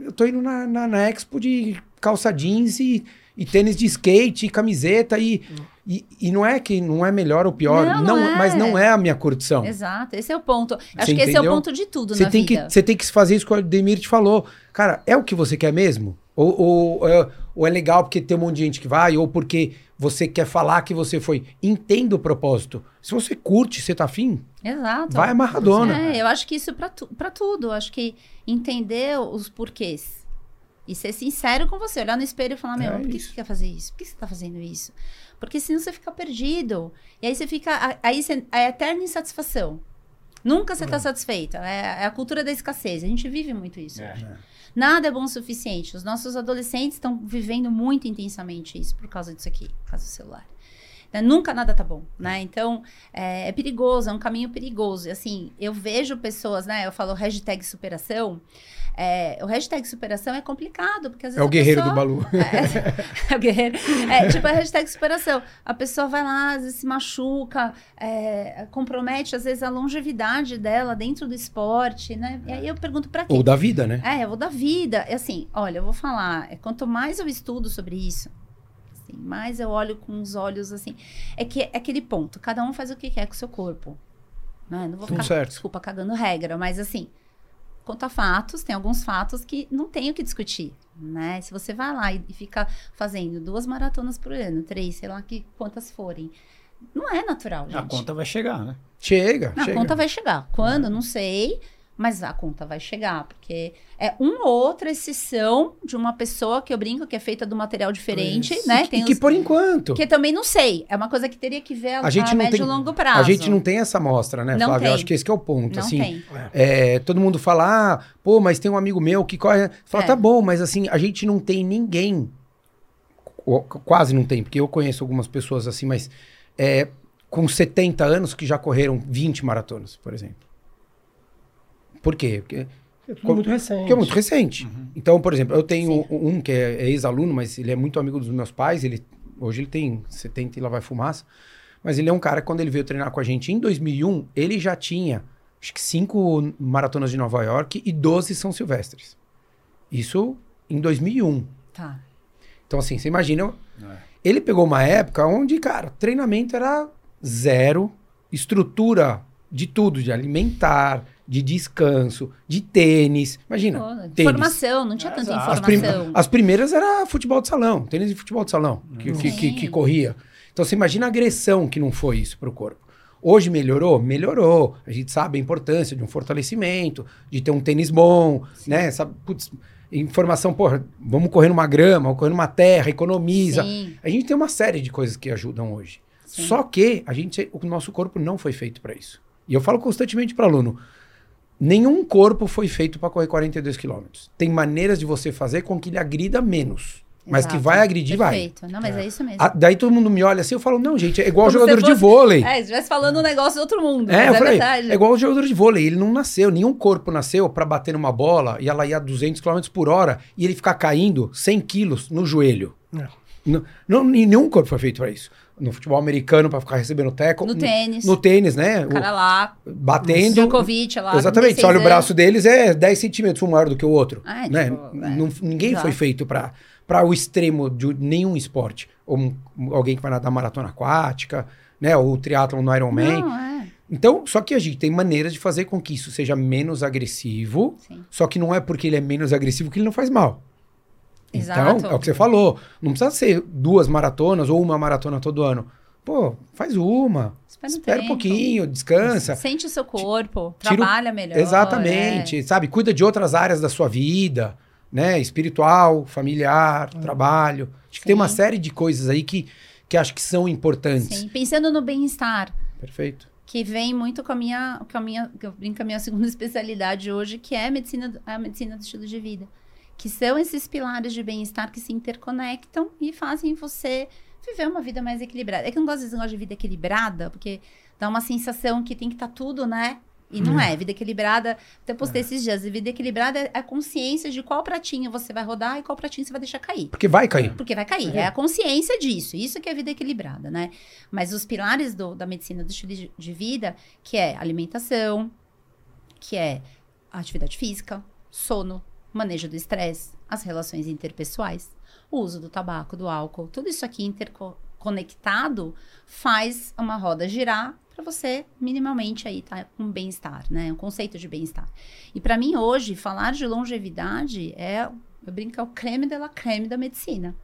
eu tô indo na, na, na Expo de calça jeans e, e tênis de skate e camiseta e, e, e não é que não é melhor ou pior, Não, não, é. mas não é a minha curtição. Exato, esse é o ponto. Acho Você que esse é o entendeu? ponto de tudo Você tem, que, vida. você tem que fazer isso que o Ademir te falou. Cara, é o que você quer mesmo? Ou, ou, é- ou é legal porque tem um monte de gente que vai, ou porque você quer falar que você foi. Entenda o propósito. Se você curte, você tá afim, Exato. vai amarradona. É, eu acho que isso pra, tu, pra tudo. Eu acho que entender os porquês. E ser sincero com você. Olhar no espelho e falar, meu, É por que isso. você quer fazer isso? Por que você tá fazendo isso? Porque senão você fica perdido. E aí você fica... a- Aí você, é eterna insatisfação. Nunca você tá satisfeita. É, é a cultura da escassez. A gente vive muito isso. É. hoje. Nada é bom o suficiente. Os nossos adolescentes estão vivendo muito intensamente isso por causa disso aqui, por causa do celular. Né? Nunca nada tá bom, né? Então, é, é perigoso, é um caminho perigoso. E, assim, eu vejo pessoas, né? Eu falo hashtag superação. É, o hashtag superação é complicado, porque às vezes É o guerreiro pessoa- do Balu. (laughs) é, (laughs) é o guerreiro. É, tipo a hashtag superação. A pessoa vai lá, às vezes se machuca, é, compromete, às vezes, a longevidade dela dentro do esporte, né? E aí eu pergunto pra quê? Ou da vida, né? É, eu vou da vida. É assim, olha, eu vou falar. É, quanto mais eu estudo sobre isso, assim, mais eu olho com os olhos assim. É que é aquele ponto. Cada um faz o que quer com o seu corpo. Né? Não vou ficar, certo. desculpa, cagando regra, mas assim, quanto a fatos, tem alguns fatos que não tem o que discutir. Né? Se você vai lá e, e fica fazendo duas maratonas por ano, três, sei lá que quantas forem. Não é natural, gente. A conta vai chegar, né? Chega, Não, chega. a conta vai chegar. Quando? Não sei. Mas a conta vai chegar, porque é uma ou outra exceção de uma pessoa que eu brinco que é feita do material diferente, Isso. né? E Tem que os- por enquanto. que também não sei. É uma coisa que teria que ver a, A gente a médio tem- e longo prazo. A gente não tem essa amostra, né, Não Flávio? Eu tem. acho que esse que é o ponto. Não assim, tem. É, todo mundo fala, ah, pô, mas tem um amigo meu que corre. Fala, É. tá bom, mas assim, a gente não tem ninguém. qu- Quase não tem, porque eu conheço algumas pessoas assim, mas é, com 70 anos que já correram 20 maratonas, por exemplo. Por quê? Porque, É tudo muito recente. porque é muito recente. Então, por exemplo, eu tenho um que é, é ex-aluno, mas ele é muito amigo dos meus pais. Ele, hoje ele tem 70 e lá vai fumaça. Mas ele é um cara que quando ele veio treinar com a gente em 2001, ele já tinha acho que cinco maratonas de Nova York e 12 São Silvestres. Isso em 2001. Tá. Então, assim, você imagina. É. Ele pegou uma época onde, cara, treinamento era zero, estrutura de tudo, de alimentar, de descanso, de tênis. Imagina. Pô, tênis. Informação, não tinha tanta Exato. As, prim- informação. as primeiras era futebol de salão, tênis de futebol de salão, que, que, que- que Sim. corria. Então você imagina a agressão que não foi isso pro corpo. Hoje melhorou? Melhorou. A gente sabe a importância de um fortalecimento, de ter um tênis bom, né? Sabe, putz, informação, porra, vamos correr numa grama, vamos correr numa terra, economiza. Sim, A gente tem uma série de coisas que ajudam hoje. sim. Só que a gente, o nosso corpo não foi feito para isso. E eu falo constantemente para aluno, nenhum corpo foi feito para correr 42 quilômetros. Tem maneiras de você fazer com que ele agrida menos. Mas que Exato. vai agredir, vai. Perfeito. Não, mas é, isso mesmo. Ah, daí todo mundo me olha assim, eu falo, não, gente, é igual Como jogador se de fosse- vôlei. É, se estivesse falando um negócio de outro mundo. É, mas eu é falei, verdade. é igual o jogador de vôlei, ele não nasceu, nenhum corpo nasceu pra bater numa bola e ela ia a 200 km por hora e ele ficar caindo 100 quilos no joelho. É. Não, não, nenhum corpo foi feito pra isso. No futebol americano, pra ficar recebendo teco. No tênis. No tênis, né? O cara lá, batendo. Djokovic lá. Exatamente. Você 36 olha o braço anos. deles, é 10 centímetros um maior do que o outro. Ah, é, né? tipo, é. Não- ninguém Exato. foi feito pra para o extremo de nenhum esporte. Ou um- alguém que vai nadar maratona aquática, né? Ou o triatlon no Ironman. Não, é. Então, só que a gente tem maneiras de fazer com que isso seja menos agressivo, Sim. só que não é porque ele é menos agressivo que ele não faz mal. Exato. Então, é o que você falou. Não precisa ser duas maratonas ou uma maratona todo ano. Pô, faz uma. Espera um Espera um pouquinho, descansa. Sente o seu corpo, Tira trabalha melhor. Exatamente, sabe? Cuida de outras áreas da sua vida, né? Espiritual, familiar, trabalho. Acho que tem uma Sim. série de coisas aí que, que acho que são é. importantes. Sim, pensando no bem-estar, Perfeito. que vem muito com a minha, com a minha, eu brinco, a minha (laughs) segunda especialidade hoje, que é a medicina, a medicina do estilo de vida. Que são esses pilares de bem-estar que se interconectam e fazem você viver uma vida mais equilibrada. É que eu não gosto desse negócio de vida equilibrada, porque dá uma sensação que tem que estar tudo, né? E não é. Vida equilibrada, até postei esses dias, vida equilibrada é a consciência de qual pratinho você vai rodar e qual pratinho você vai deixar cair. Porque vai cair. Porque vai cair. É a consciência disso. Isso que é vida equilibrada, né? Mas os pilares do- da medicina do estilo de, de vida, que é alimentação, que é atividade física, sono, manejo do estresse, as relações interpessoais, o uso do tabaco, do álcool, tudo isso aqui interconectado faz uma roda girar para você minimamente aí tá com bem-estar, né? Um conceito de bem-estar. E para mim hoje falar de longevidade é, eu brinco, é o creme de la creme da medicina.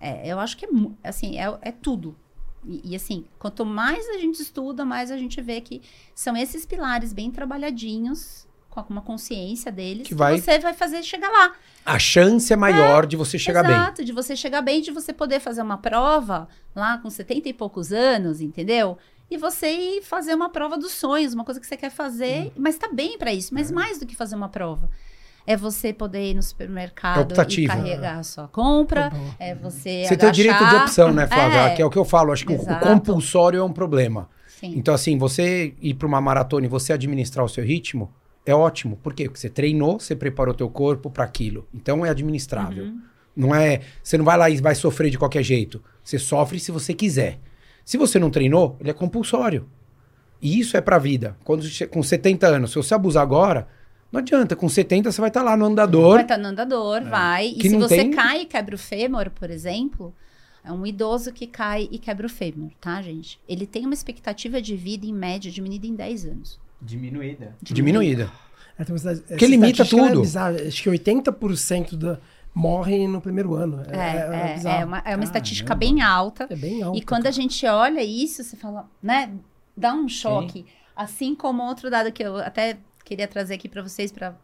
É, eu acho que é assim, é, é tudo. E, e, assim, quanto mais a gente estuda, mais a gente vê que são esses pilares bem trabalhadinhos, com uma consciência deles, Que que, vai- você vai fazer chegar lá. A chance é maior de você chegar bem. Exato, de você chegar bem, de você poder fazer uma prova lá com 70 e poucos anos, entendeu? E você ir fazer uma prova dos sonhos, uma coisa que você quer fazer, Hum. mas tá bem pra isso. É. Mas mais do que fazer uma prova. É você poder ir no É supermercado e optativa. carregar a sua compra. Bom. É você. Você tem o direito de agachar. opção, né, Flávia? É, Que é o que eu falo. Acho que o- o Exato. compulsório é um problema. sim. Então, assim, você ir para uma maratona e você administrar o seu ritmo é ótimo. Por quê? Porque você treinou, você preparou teu corpo para aquilo. Então é administrável. Uhum. Não é. Você não vai lá e vai sofrer de qualquer jeito. Você sofre se você quiser. Se você não treinou, ele é compulsório. E isso é pra vida. Quando com 70 anos, se você abusar agora, não adianta. Com 70 você vai estar lá no andador. Vai estar no andador, vai. E Que se você tem- cai e quebra o fêmur, por exemplo, é um idoso que cai e quebra o fêmur, tá, gente? Ele tem uma expectativa de vida, em média, diminuída em 10 anos. Diminuída. Diminuída. É, tem uma cidade- Porque essa limita estatística tudo. É. Acho que 80% da, morrem no primeiro ano. É, é, é, bizarro. uma, é uma estatística bem alta. É bem alto. E quando a gente olha isso, você fala, né? Dá um choque. Assim como outro dado que eu até queria trazer aqui para vocês, para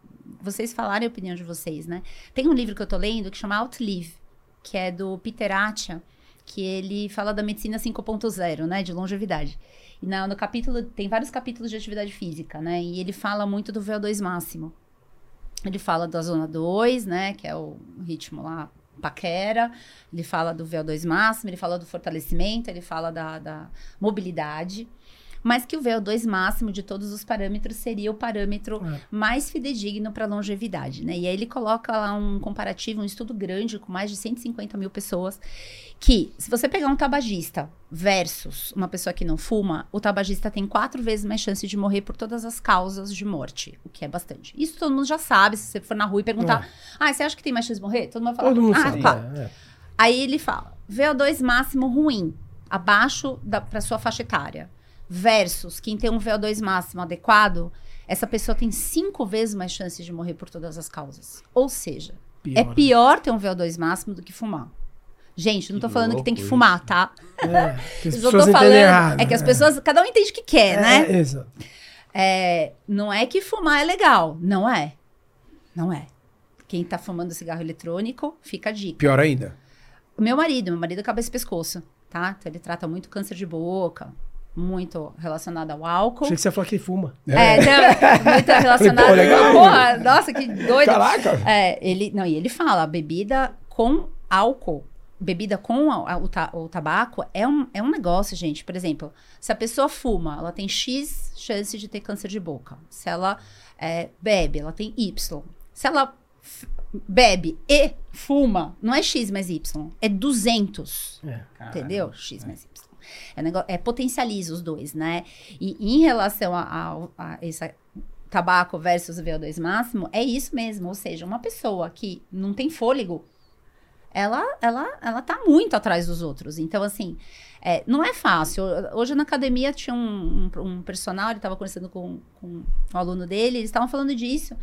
vocês falarem a opinião de vocês, né? Tem um livro que eu tô lendo que chama Outlive, que é do Peter Attia, que ele fala da medicina 5.0, né? De longevidade. E na- no capítulo, tem vários capítulos de atividade física, né? E ele fala muito do VO2 máximo. Ele fala da zona 2, né? Que é o ritmo lá paquera, ele fala do VO2 máximo, ele fala do fortalecimento, ele fala da, da mobilidade, mas que o VO2 máximo de todos os parâmetros seria o parâmetro É. mais fidedigno para longevidade, né? E aí ele coloca lá um comparativo, um estudo grande com mais de 150 mil pessoas, que se você pegar um tabagista versus uma pessoa que não fuma, o tabagista tem quatro vezes mais chance de morrer por todas as causas de morte, o que é bastante. Isso todo mundo já sabe, se você for na rua e perguntar, ah, você acha que tem mais chance de morrer? Todo mundo vai falar, Todo mundo ah, sabe. claro. é, é. Aí ele fala: VO2 máximo ruim, abaixo da para sua faixa etária, versus quem tem um VO2 máximo adequado, essa pessoa tem cinco vezes mais chances de morrer por todas as causas. Ou seja, é Pior. pior ter um VO2 máximo do que fumar. Gente, não tô Que falando que tem que fumar, tá? É, que as Eu pessoas tô falando. errado, é que as é. pessoas. Cada um entende o que quer, né? É, é, exato. É, não é que fumar é legal. Não é. Não é. Quem tá fumando cigarro eletrônico, fica a dica. Pior ainda. O meu marido, meu marido é cabeça e pescoço, tá? Então ele trata muito câncer de boca, muito relacionado ao álcool. Achei que você ia falar que ele fuma. É, então, muito relacionado. Pô, legal. Porra, nossa, que doido. Caraca! É, ele, não, e ele fala, bebida com álcool, bebida com a- a- o, ta- o tabaco é um, é um negócio, gente. Por exemplo, se a pessoa fuma, ela tem X chance de ter câncer de boca. Se ela é, bebe, ela tem Y. Se ela bebe e fuma, não é X mais Y, é 200. É. Entendeu? X mais Y. É, negócio, é potencializa os dois, né? E em relação a, a, a esse tabaco versus VO2 máximo, é isso mesmo. Ou seja, uma pessoa que não tem fôlego, ela, ela, ela tá muito atrás dos outros. Então, assim, é, não é fácil. Hoje na academia tinha um, um, um personal, ele estava conversando com, com um aluno dele, eles estavam falando disso.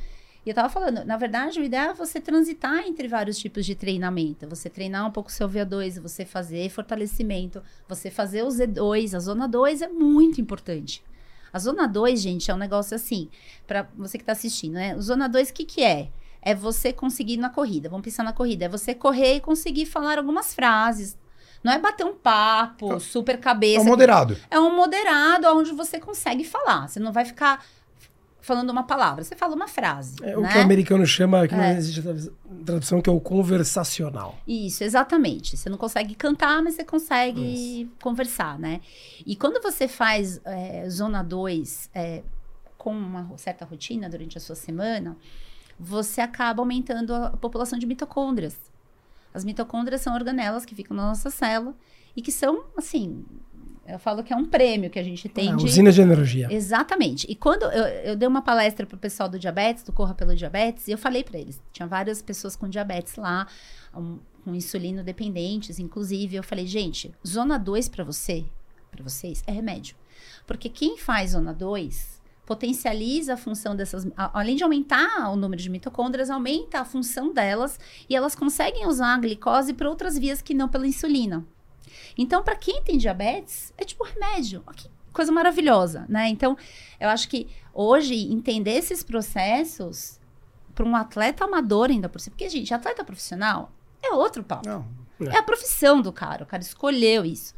E eu tava falando, na verdade, o ideal é você transitar entre vários tipos de treinamento. Você treinar um pouco o seu VO2, você fazer fortalecimento, você fazer o Z2. A zona 2 é muito importante. A zona 2, gente, é um negócio assim, para você que tá assistindo, né? O zona 2, o que que é? É você conseguir na corrida. Vamos pensar na corrida. É você correr e conseguir falar algumas frases. Não é bater um papo, super É cabeça. um moderado. É um moderado onde você consegue falar. Você não vai ficar falando uma palavra. Você fala uma frase. É o né? que o americano chama, que não É. existe tradução, que é o conversacional. Isso, exatamente. Você não consegue cantar, mas você consegue conversar, né? E quando você faz é, zona 2 é, com uma certa rotina durante a sua semana, você acaba aumentando a população de mitocôndrias. As mitocôndrias são organelas que ficam na nossa célula e que são, assim, eu falo que é um prêmio que a gente tem Ah, de... usina de energia. Exatamente. E quando eu, eu dei uma palestra pro pessoal do diabetes, do Corra pelo Diabetes, e eu falei para eles, tinha várias pessoas com diabetes lá, um, com insulino dependentes, inclusive, eu falei, gente, zona 2 para você, para vocês, é remédio. Porque quem faz zona 2 potencializa a função dessas, além de aumentar o número de mitocôndrias, aumenta a função delas e elas conseguem usar a glicose por outras vias que não pela insulina. Então, para quem tem diabetes, é tipo remédio. Que coisa maravilhosa, né? Então, eu acho que hoje entender esses processos para um atleta amador ainda por cima, porque gente, atleta profissional é outro papo. Não. É a profissão do cara, o cara escolheu isso.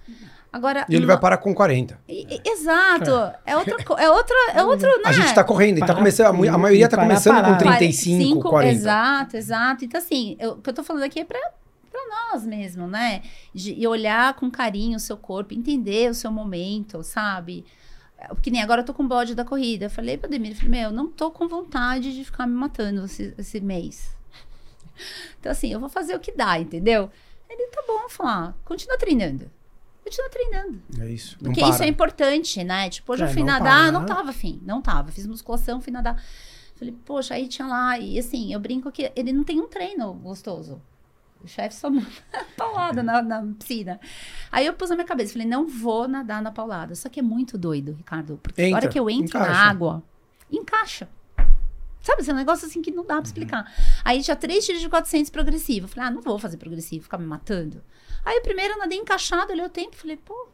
Agora, E ele no- vai parar com 40. e- e- Exato, é outra co- é outra é outro, né? A gente tá correndo, tá Parar- começando, a maioria tá parar, começando com parar. 35, 40. Exato, exato. Então, assim, eu- o que eu tô falando aqui é pra, pra nós mesmo, né? De, e olhar com carinho o seu corpo, entender o seu momento, sabe? É, Que nem agora eu tô com bode da corrida. Eu falei pro Demir, falei, meu, não tô com vontade de ficar me matando esse, esse mês. (laughs) Então, assim, eu vou fazer o que dá, entendeu? Ele, tá bom, falar, continua treinando. Continua treinando. É isso. Porque para. isso é importante, né? Tipo, hoje É, eu fui não nadar, para. não tava afim, não tava. Fiz musculação, fui nadar. Falei, poxa, aí tinha lá. E assim, eu brinco que ele não tem um treino gostoso. O chefe só manda (laughs) paulada na, na piscina. Aí eu pus na minha cabeça, falei, não vou nadar na paulada. Só que é muito doido, Ricardo. Porque Entra, a hora que eu entro encaixa. na água, encaixa. Sabe, esse é um negócio assim que não dá pra explicar. Aí tinha três tiros de 400 progressivo. Eu Falei, ah, não vou fazer progressivo, ficar me matando. Aí o primeiro eu nadei encaixado, olhei o tempo, falei, pô.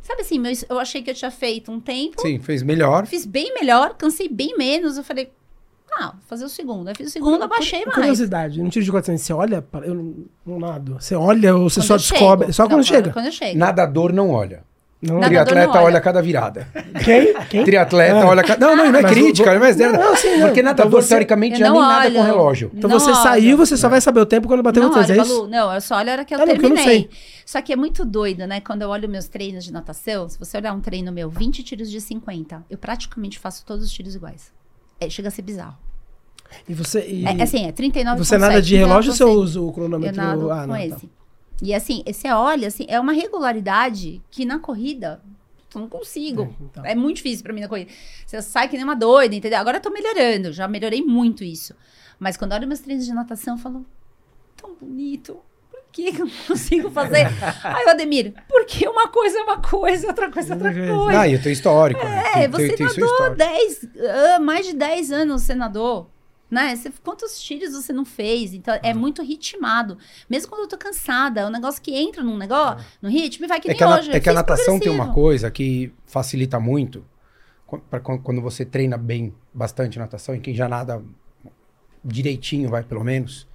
Sabe assim, eu achei que eu tinha feito um tempo, Sim, fez melhor. fiz bem melhor, cansei bem menos. Eu falei, ah, vou fazer o segundo. Aí fiz o segundo, abaixei mais. Curiosidade, no tiro de 400, você olha, para- eu não, não nado. Você olha ou você Quando só descobre? chego. Só Não, quando chega? Quando eu chego. Nadador não olha. Não, Triatleta não olha. olha cada virada. Quem? Quem? Triatleta Ah. olha cada. Não, não, não é Mas crítica, vou- mas é. Não, sim, não. Porque Então nadador, você- teoricamente, já não nem nada com olho. relógio. Então Não você olho. saiu, você só vai saber o tempo quando bater não, o 300, é isso? Não, eu só olho a hora que eu Ah, não, porque eu não terminei. Só que é muito doido, né? Quando eu olho meus treinos de natação, se você olhar um treino meu, 20 tiros de 50, eu praticamente faço todos os tiros iguais. É, chega a ser bizarro. E você. E É, assim, é 39 você nada de relógio ou você eu usa o cronômetro? nado ah, com não, tá. esse. E assim, você olha, assim, é uma regularidade que na corrida eu não consigo. É, então. É muito difícil pra mim na corrida. Você sai que nem uma doida, entendeu? Agora eu tô melhorando, já melhorei muito isso. Mas quando eu olho meus treinos de natação, eu falo, tão bonito. Que eu não consigo fazer? (laughs) Aí o Ademir, porque uma coisa é uma coisa, outra coisa é outra coisa. Ah, e o teu histórico. né? É, Tem- você tem- nadou histórico. 10, ah, mais de 10 anos senador. Né? Você- quantos tiros você não fez? Então, é muito ritmado. Mesmo quando eu tô cansada, é um negócio que entra num negócio, no ritmo e vai que É nem que, hoje. é que a natação tem uma coisa que facilita muito pra quando você treina bem bastante natação, e quem já nada direitinho, vai, pelo menos,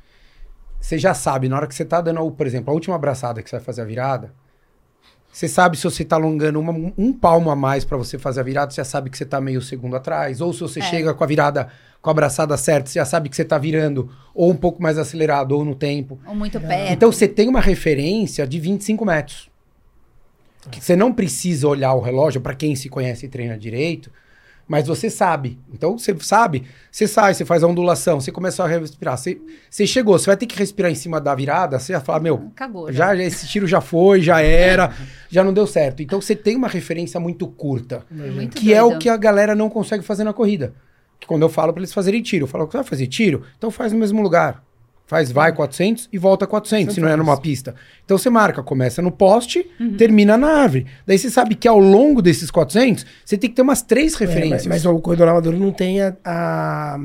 você já sabe, na hora que você tá dando, por exemplo, a última abraçada que você vai fazer a virada, você sabe se você tá alongando uma- um palmo a mais pra você fazer a virada, você já sabe que você tá meio segundo atrás. Ou se você É. chega com a virada, com a abraçada certa, você já sabe que você tá virando ou um pouco mais acelerado ou no tempo. Ou muito perto. Então você tem uma referência de 25 metros. Que você não precisa olhar o relógio para quem se conhece e treina direito, mas você sabe. Então você sabe, você sai, você faz a ondulação, você começa a respirar. Você, você chegou, você vai ter que respirar em cima da virada, você vai falar, meu, Cagou. já, já esse tiro já foi, já era, (laughs) já não deu certo. Então você tem uma referência muito curta, Muito que é o doido. que a galera não consegue fazer na corrida. Que quando eu falo para eles fazerem tiro, eu falo, você vai fazer tiro? Então faz no mesmo lugar. Faz, vai 400 e volta 400, se não é numa pista. Então você marca, começa no poste, Uhum. termina na árvore. Daí você sabe que ao longo desses 400, você tem que ter umas três É, mas, referências. mas o corredor amador não tem a, a-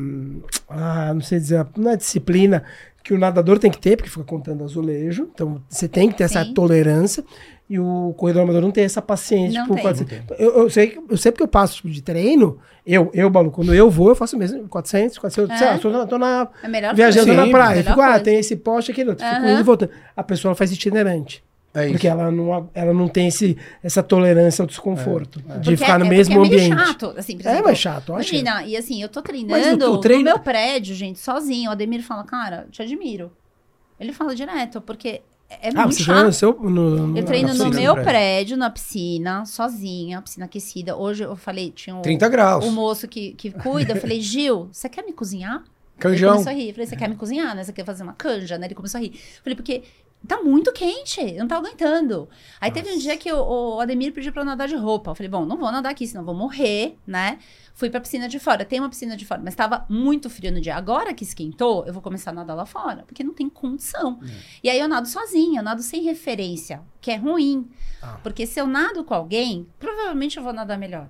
a- não sei dizer, não é a disciplina que o nadador tem que ter, porque fica contando azulejo. Então você tem que ter essa Sim. tolerância. E o corredor amador não tem essa paciência. Não tipo, tem. 400. Eu, eu sei, que- eu sei porque eu passo tipo, de treino. Eu, eu, Balu, quando eu vou, eu faço mesmo 400, 400. É. sei lá, tô na, tô na- É melhor viajando coisa. na Sim, praia. Eu fico, ah, coisa. tem esse poste aqui, outro. Fico Aham. indo e voltando. A pessoa faz itinerante. É. Porque ela não, ela não tem esse, essa tolerância ao desconforto. De Porque ficar no é- mesmo porque é meio ambiente. chato, assim, por É, exemplo, mas chato, eu acho. Imagina, e assim, eu tô treinando o treino- no meu prédio, gente, sozinho. O Ademir fala, cara, te admiro. Ele fala direto, porque é Ah, muito você chato. no seu. No, no- Eu treino no piscina meu prédio. prédio, na piscina, sozinha, piscina aquecida. Hoje eu falei, tinha um, 30 graus. um moço que, que cuida. Eu falei, (laughs) Gil, você quer me cozinhar? Ele Canjão. começou a rir. Eu falei, você quer me cozinhar, né? Você quer fazer uma canja, né? Ele começou a rir. Eu falei, porque tá muito quente, eu não tá aguentando. Aí teve um dia que o, o Ademir pediu pra eu nadar de roupa. Eu falei, bom, não vou nadar aqui, senão vou morrer, né? Fui pra piscina de fora. Tem uma piscina de fora, mas tava muito frio no dia. Agora que esquentou, eu vou começar a nadar lá fora, porque não tem condição. E aí eu nado sozinha, eu nado sem referência, que é ruim. Ah. Porque se eu nado com alguém, provavelmente eu vou nadar melhor.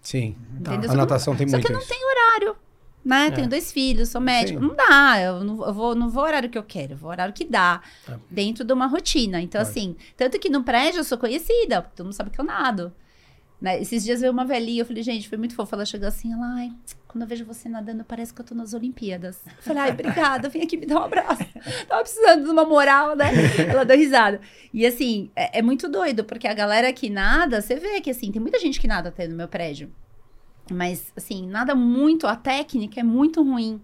Sim. Entendeu? A natação tem Só muito que eu não isso. tenho horário. Né? Tenho dois filhos, sou médico. Sim. Não dá. Eu não, eu vou, não vou horário que eu quero, eu vou horário que dá. É. Dentro de uma rotina. Então, assim, tanto que no prédio eu sou conhecida, porque todo mundo sabe que eu nado. Né? Esses dias veio uma velhinha, eu falei, gente, foi muito fofa. Ela chegou assim, ela, ai, quando eu vejo você nadando, parece que eu tô nas Olimpíadas. Eu falei, ai, (laughs) obrigada, vem aqui me dar um abraço. Tava precisando de uma moral, né? Ela deu risada. E assim, é, é muito doido, porque a galera que nada, você vê que assim, tem muita gente que nada até no meu prédio. Mas, assim, nada muito, a técnica é muito ruim.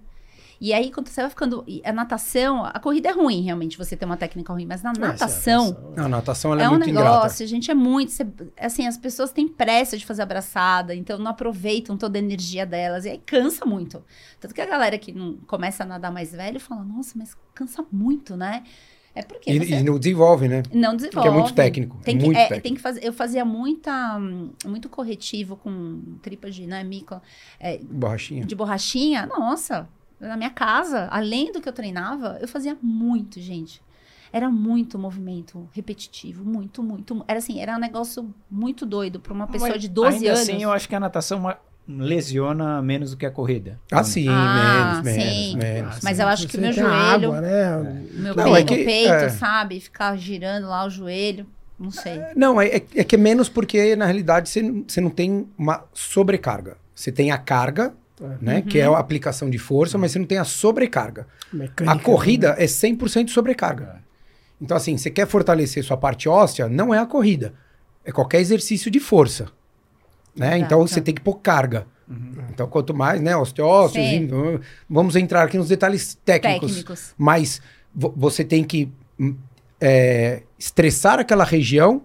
E aí, quando você vai ficando. A natação, a corrida é ruim, realmente, você ter uma técnica ruim, mas na Não, natação. Não, a natação ela é, É um negócio, gente, é muito. você- assim, as pessoas têm pressa de fazer abraçada, então não aproveitam toda a energia delas, e aí cansa muito. Tanto que a galera que não começa a nadar mais velho fala, nossa, mas cansa muito, né? É porque E, você e não desenvolve, né? não desenvolve. Porque é muito técnico, Tem é que, muito é, técnico. tem que fazer. Eu fazia muita, muito corretivo com tripa de né, mico, é, Borrachinha. de borrachinha. Nossa, na minha casa, além do que eu treinava, eu fazia muito, gente. Era muito movimento repetitivo, muito, muito. Era assim, era um negócio muito doido para uma pessoa Mas de 12 ainda anos. assim, eu acho que a natação ma- lesiona menos do que a corrida. Ah, sim, Ah, menos, sim. menos, menos. Mas eu acho que o meu joelho, Água, né? meu, Não, peito, é que- peito, é. sabe? Ficar girando lá o joelho, não sei. Não, é, é- é que é menos porque, na realidade, você, não- você não tem uma sobrecarga. Você tem a carga, né? Que é a aplicação de força, mas você não tem a sobrecarga. Mecânica, A corrida é 100% sobrecarga. Então, assim, você quer fortalecer sua parte óssea, não é a corrida. É qualquer exercício de força. Né? Exato. Então, você tem que pôr carga. Então, quanto mais, né, osteócitos, em- vamos entrar aqui nos detalhes técnicos. Técnicos. Mas vo- você tem que hum, é, estressar aquela região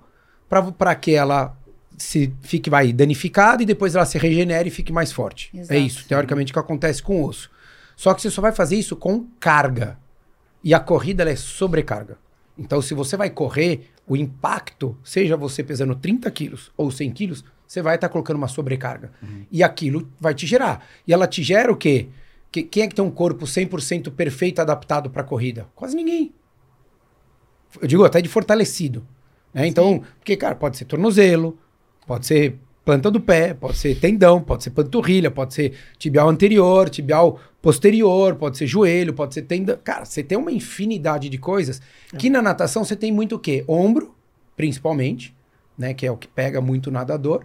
para que ela se fique vai, danificada e depois ela se regenere e fique mais forte. Exato. É isso, teoricamente, que acontece com o osso. Só que você só vai fazer isso com carga. E a corrida ela é sobrecarga. Então, se você vai correr, o impacto, seja você pesando 30 quilos ou 100 quilos, você vai estar colocando uma sobrecarga. E aquilo vai te gerar. E ela te gera o quê? Que- quem é que tem um corpo 100% perfeito adaptado para corrida? Quase ninguém. Eu digo até de fortalecido. Né? Então, porque, cara, pode ser tornozelo, pode ser planta do pé, pode ser tendão, pode ser panturrilha, pode ser tibial anterior, tibial posterior, pode ser joelho, pode ser tendão. Cara, você tem uma infinidade de coisas que na natação você tem muito o quê? Ombro, principalmente, né? Que é o que pega muito o nadador.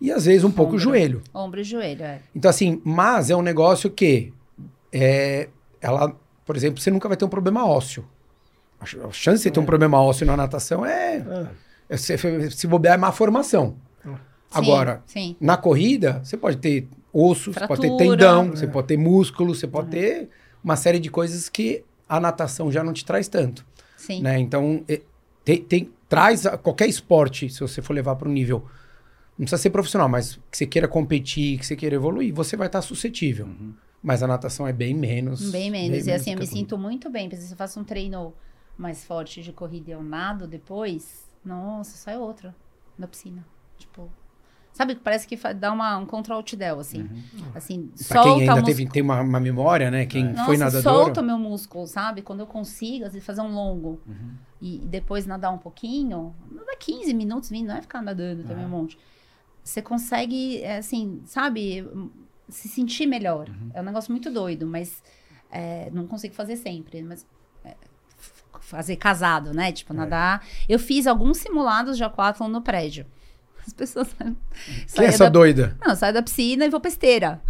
E às vezes um pouco o Ombro. joelho. Ombro e joelho, é. Então, assim, mas é um negócio que é, ela, por exemplo, você nunca vai ter um problema ósseo. A ch- a chance de você ter um problema ósseo na natação é, É. é se, se bobear é má formação. Agora, Sim. na corrida, você pode ter osso, você pode ter Fratura. tendão, É. você pode ter músculo, você pode ter uma série de coisas que a natação já não te traz tanto. Sim. Né? Então, é, tem, tem- traz a- qualquer esporte, se você for levar para um nível, não precisa ser profissional, mas que você queira competir, que você queira evoluir, você vai estar suscetível. Mas a natação é bem menos. Bem menos. e assim, eu me sinto muito bem. Porque se eu faço um treino mais forte de corrida e eu nado depois, nossa, sai outra na piscina. Tipo. Sabe, parece que dá uma, um control del, assim. Assim, Pra quem ainda teve, tem uma, uma memória, né? Quem Nossa, foi nadador. solta o meu músculo, sabe? Quando eu consigo, às vezes, fazer um longo e, e depois nadar um pouquinho, nadar 15 minutos, vindo, não é ficar nadando também um monte. Você consegue, é, assim, sabe, se sentir melhor. É um negócio muito doido, mas é, não consigo fazer sempre. Mas é, fazer casado, né? Tipo, nadar. Eu fiz alguns simulados de aquatlon no prédio. (laughs) As pessoas Quem é essa da doida? não, saio da piscina e vou pra esteira.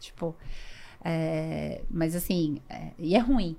Tipo, é, mas assim, é, e é ruim.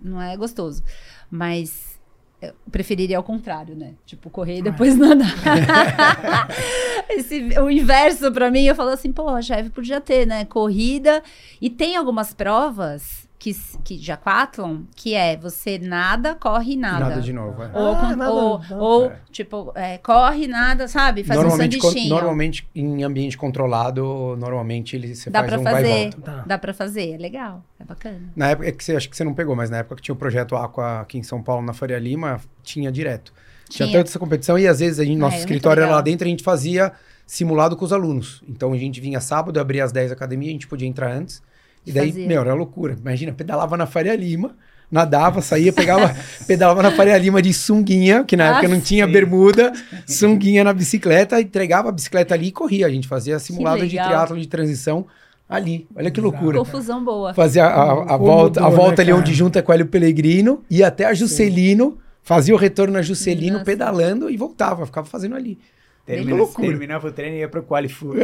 Não é gostoso. Mas eu preferiria ao contrário, né? Tipo, correr e depois nadar. (laughs) (laughs) Esse, o inverso pra mim, eu falo assim, pô, chefe, podia ter, né? Corrida. E tem algumas provas que, que de aquatlon, que é você nada, corre e nada. Nada de novo. é. Ou, Ah, con- nada, ou, ou, É. tipo, é, corre, nada, sabe? Faz um sanduichinho. normalmente, em ambiente controlado, normalmente ele, você Dá faz pra um vai e fazer. volta. Tá. Dá pra fazer, é legal, é bacana. Na época é que você acho que você não pegou, mas na época que tinha o projeto Aqua aqui em São Paulo, na Faria Lima, tinha direto. Tinha, Tinha. tanta essa competição e às vezes a gente, nosso é escritório era lá dentro, a gente fazia simulado com os alunos. Então a gente vinha sábado, abria às 10 a academia, a gente podia entrar antes. E daí, Fazia. meu, era loucura. Imagina, pedalava na Faria Lima, nadava, saía, pegava, (laughs) pedalava na Faria Lima de sunguinha, que na Ah, época não tinha sim. bermuda, (laughs) sunguinha na bicicleta, entregava a bicicleta ali e corria. A gente fazia simulado de triatlo de transição ali. Olha que loucura. Confusão boa. Fazia a, a- a volta, a mudou, volta né, ali cara? onde junta com o Hélio Pellegrino, ia até a Juscelino, fazia o retorno na Juscelino, Nossa. pedalando e voltava, ficava fazendo ali. Termina, Que loucura. terminava o treino e ia pro Qualifood.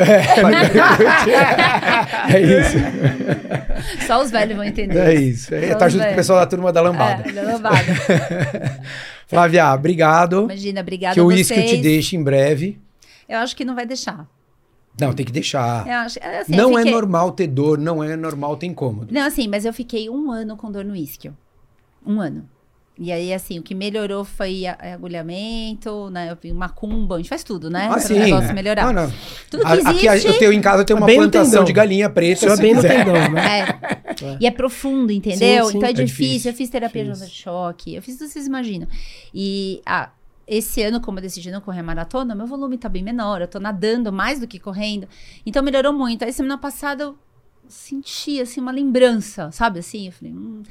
É isso, (laughs) Só os velhos vão entender. é isso. É, tá junto com o velhos. pessoal da turma da lambada. É, da lambada. (laughs) Flávia, obrigado. Imagina, obrigada que o uísque eu te deixe em breve. Eu acho que não vai deixar. Não, tem que deixar. Eu acho, é, assim, não eu é fiquei- normal ter dor, não é normal ter incômodo. Não, assim, mas eu fiquei um ano com dor no isquio. Um ano. E aí, assim, o que melhorou foi a agulhamento, né? Eu vi macumba, a gente faz tudo, né? Ah, sim. o negócio melhorar. Ah, não. Tudo que A- Aqui a- existe- eu tenho em casa eu tenho uma Bem no plantação de galinha preta. Isso é bem no quiser. tendão, né? É. E é profundo, entendeu? Sim, sim. então é, É difícil. difícil. Eu fiz terapia de choque, eu fiz tudo que vocês imaginam. E ah, esse ano, como eu decidi não correr maratona, meu volume tá bem menor, eu tô nadando mais do que correndo. Então melhorou muito. Aí semana passada eu senti assim uma lembrança, sabe assim? Eu falei, hum,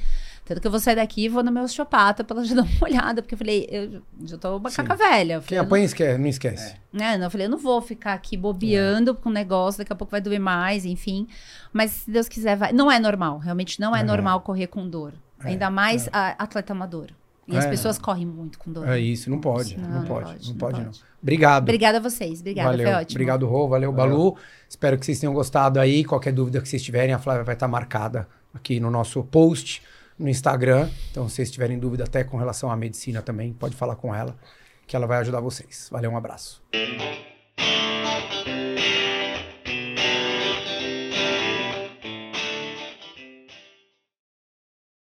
tanto que eu vou sair daqui e vou no meu osteopata pra ela já (laughs) dar uma olhada, porque eu falei, eu já tô macaca velha. Eu Quem falei, apanha esquece, não esquece. né? Não, eu falei, eu não vou ficar aqui bobeando com o negócio, daqui a pouco vai doer mais, enfim. Mas se Deus quiser, vai. Não é normal, realmente não é Uhum. normal correr com dor. Ainda mais a atleta amador. E as É. pessoas correm muito com dor. É isso, não pode. Não, Não, não pode, pode, não não pode, não. pode. Obrigado. Obrigada a vocês, obrigada, valeu. foi ótimo. Obrigado, Rô. Valeu, Balu. Espero que vocês tenham gostado aí. Qualquer dúvida que vocês tiverem, a Flávia vai estar marcada aqui no nosso post no Instagram. Então, se vocês tiverem dúvida até com relação à medicina também, pode falar com ela, que ela vai ajudar vocês. Valeu, um abraço.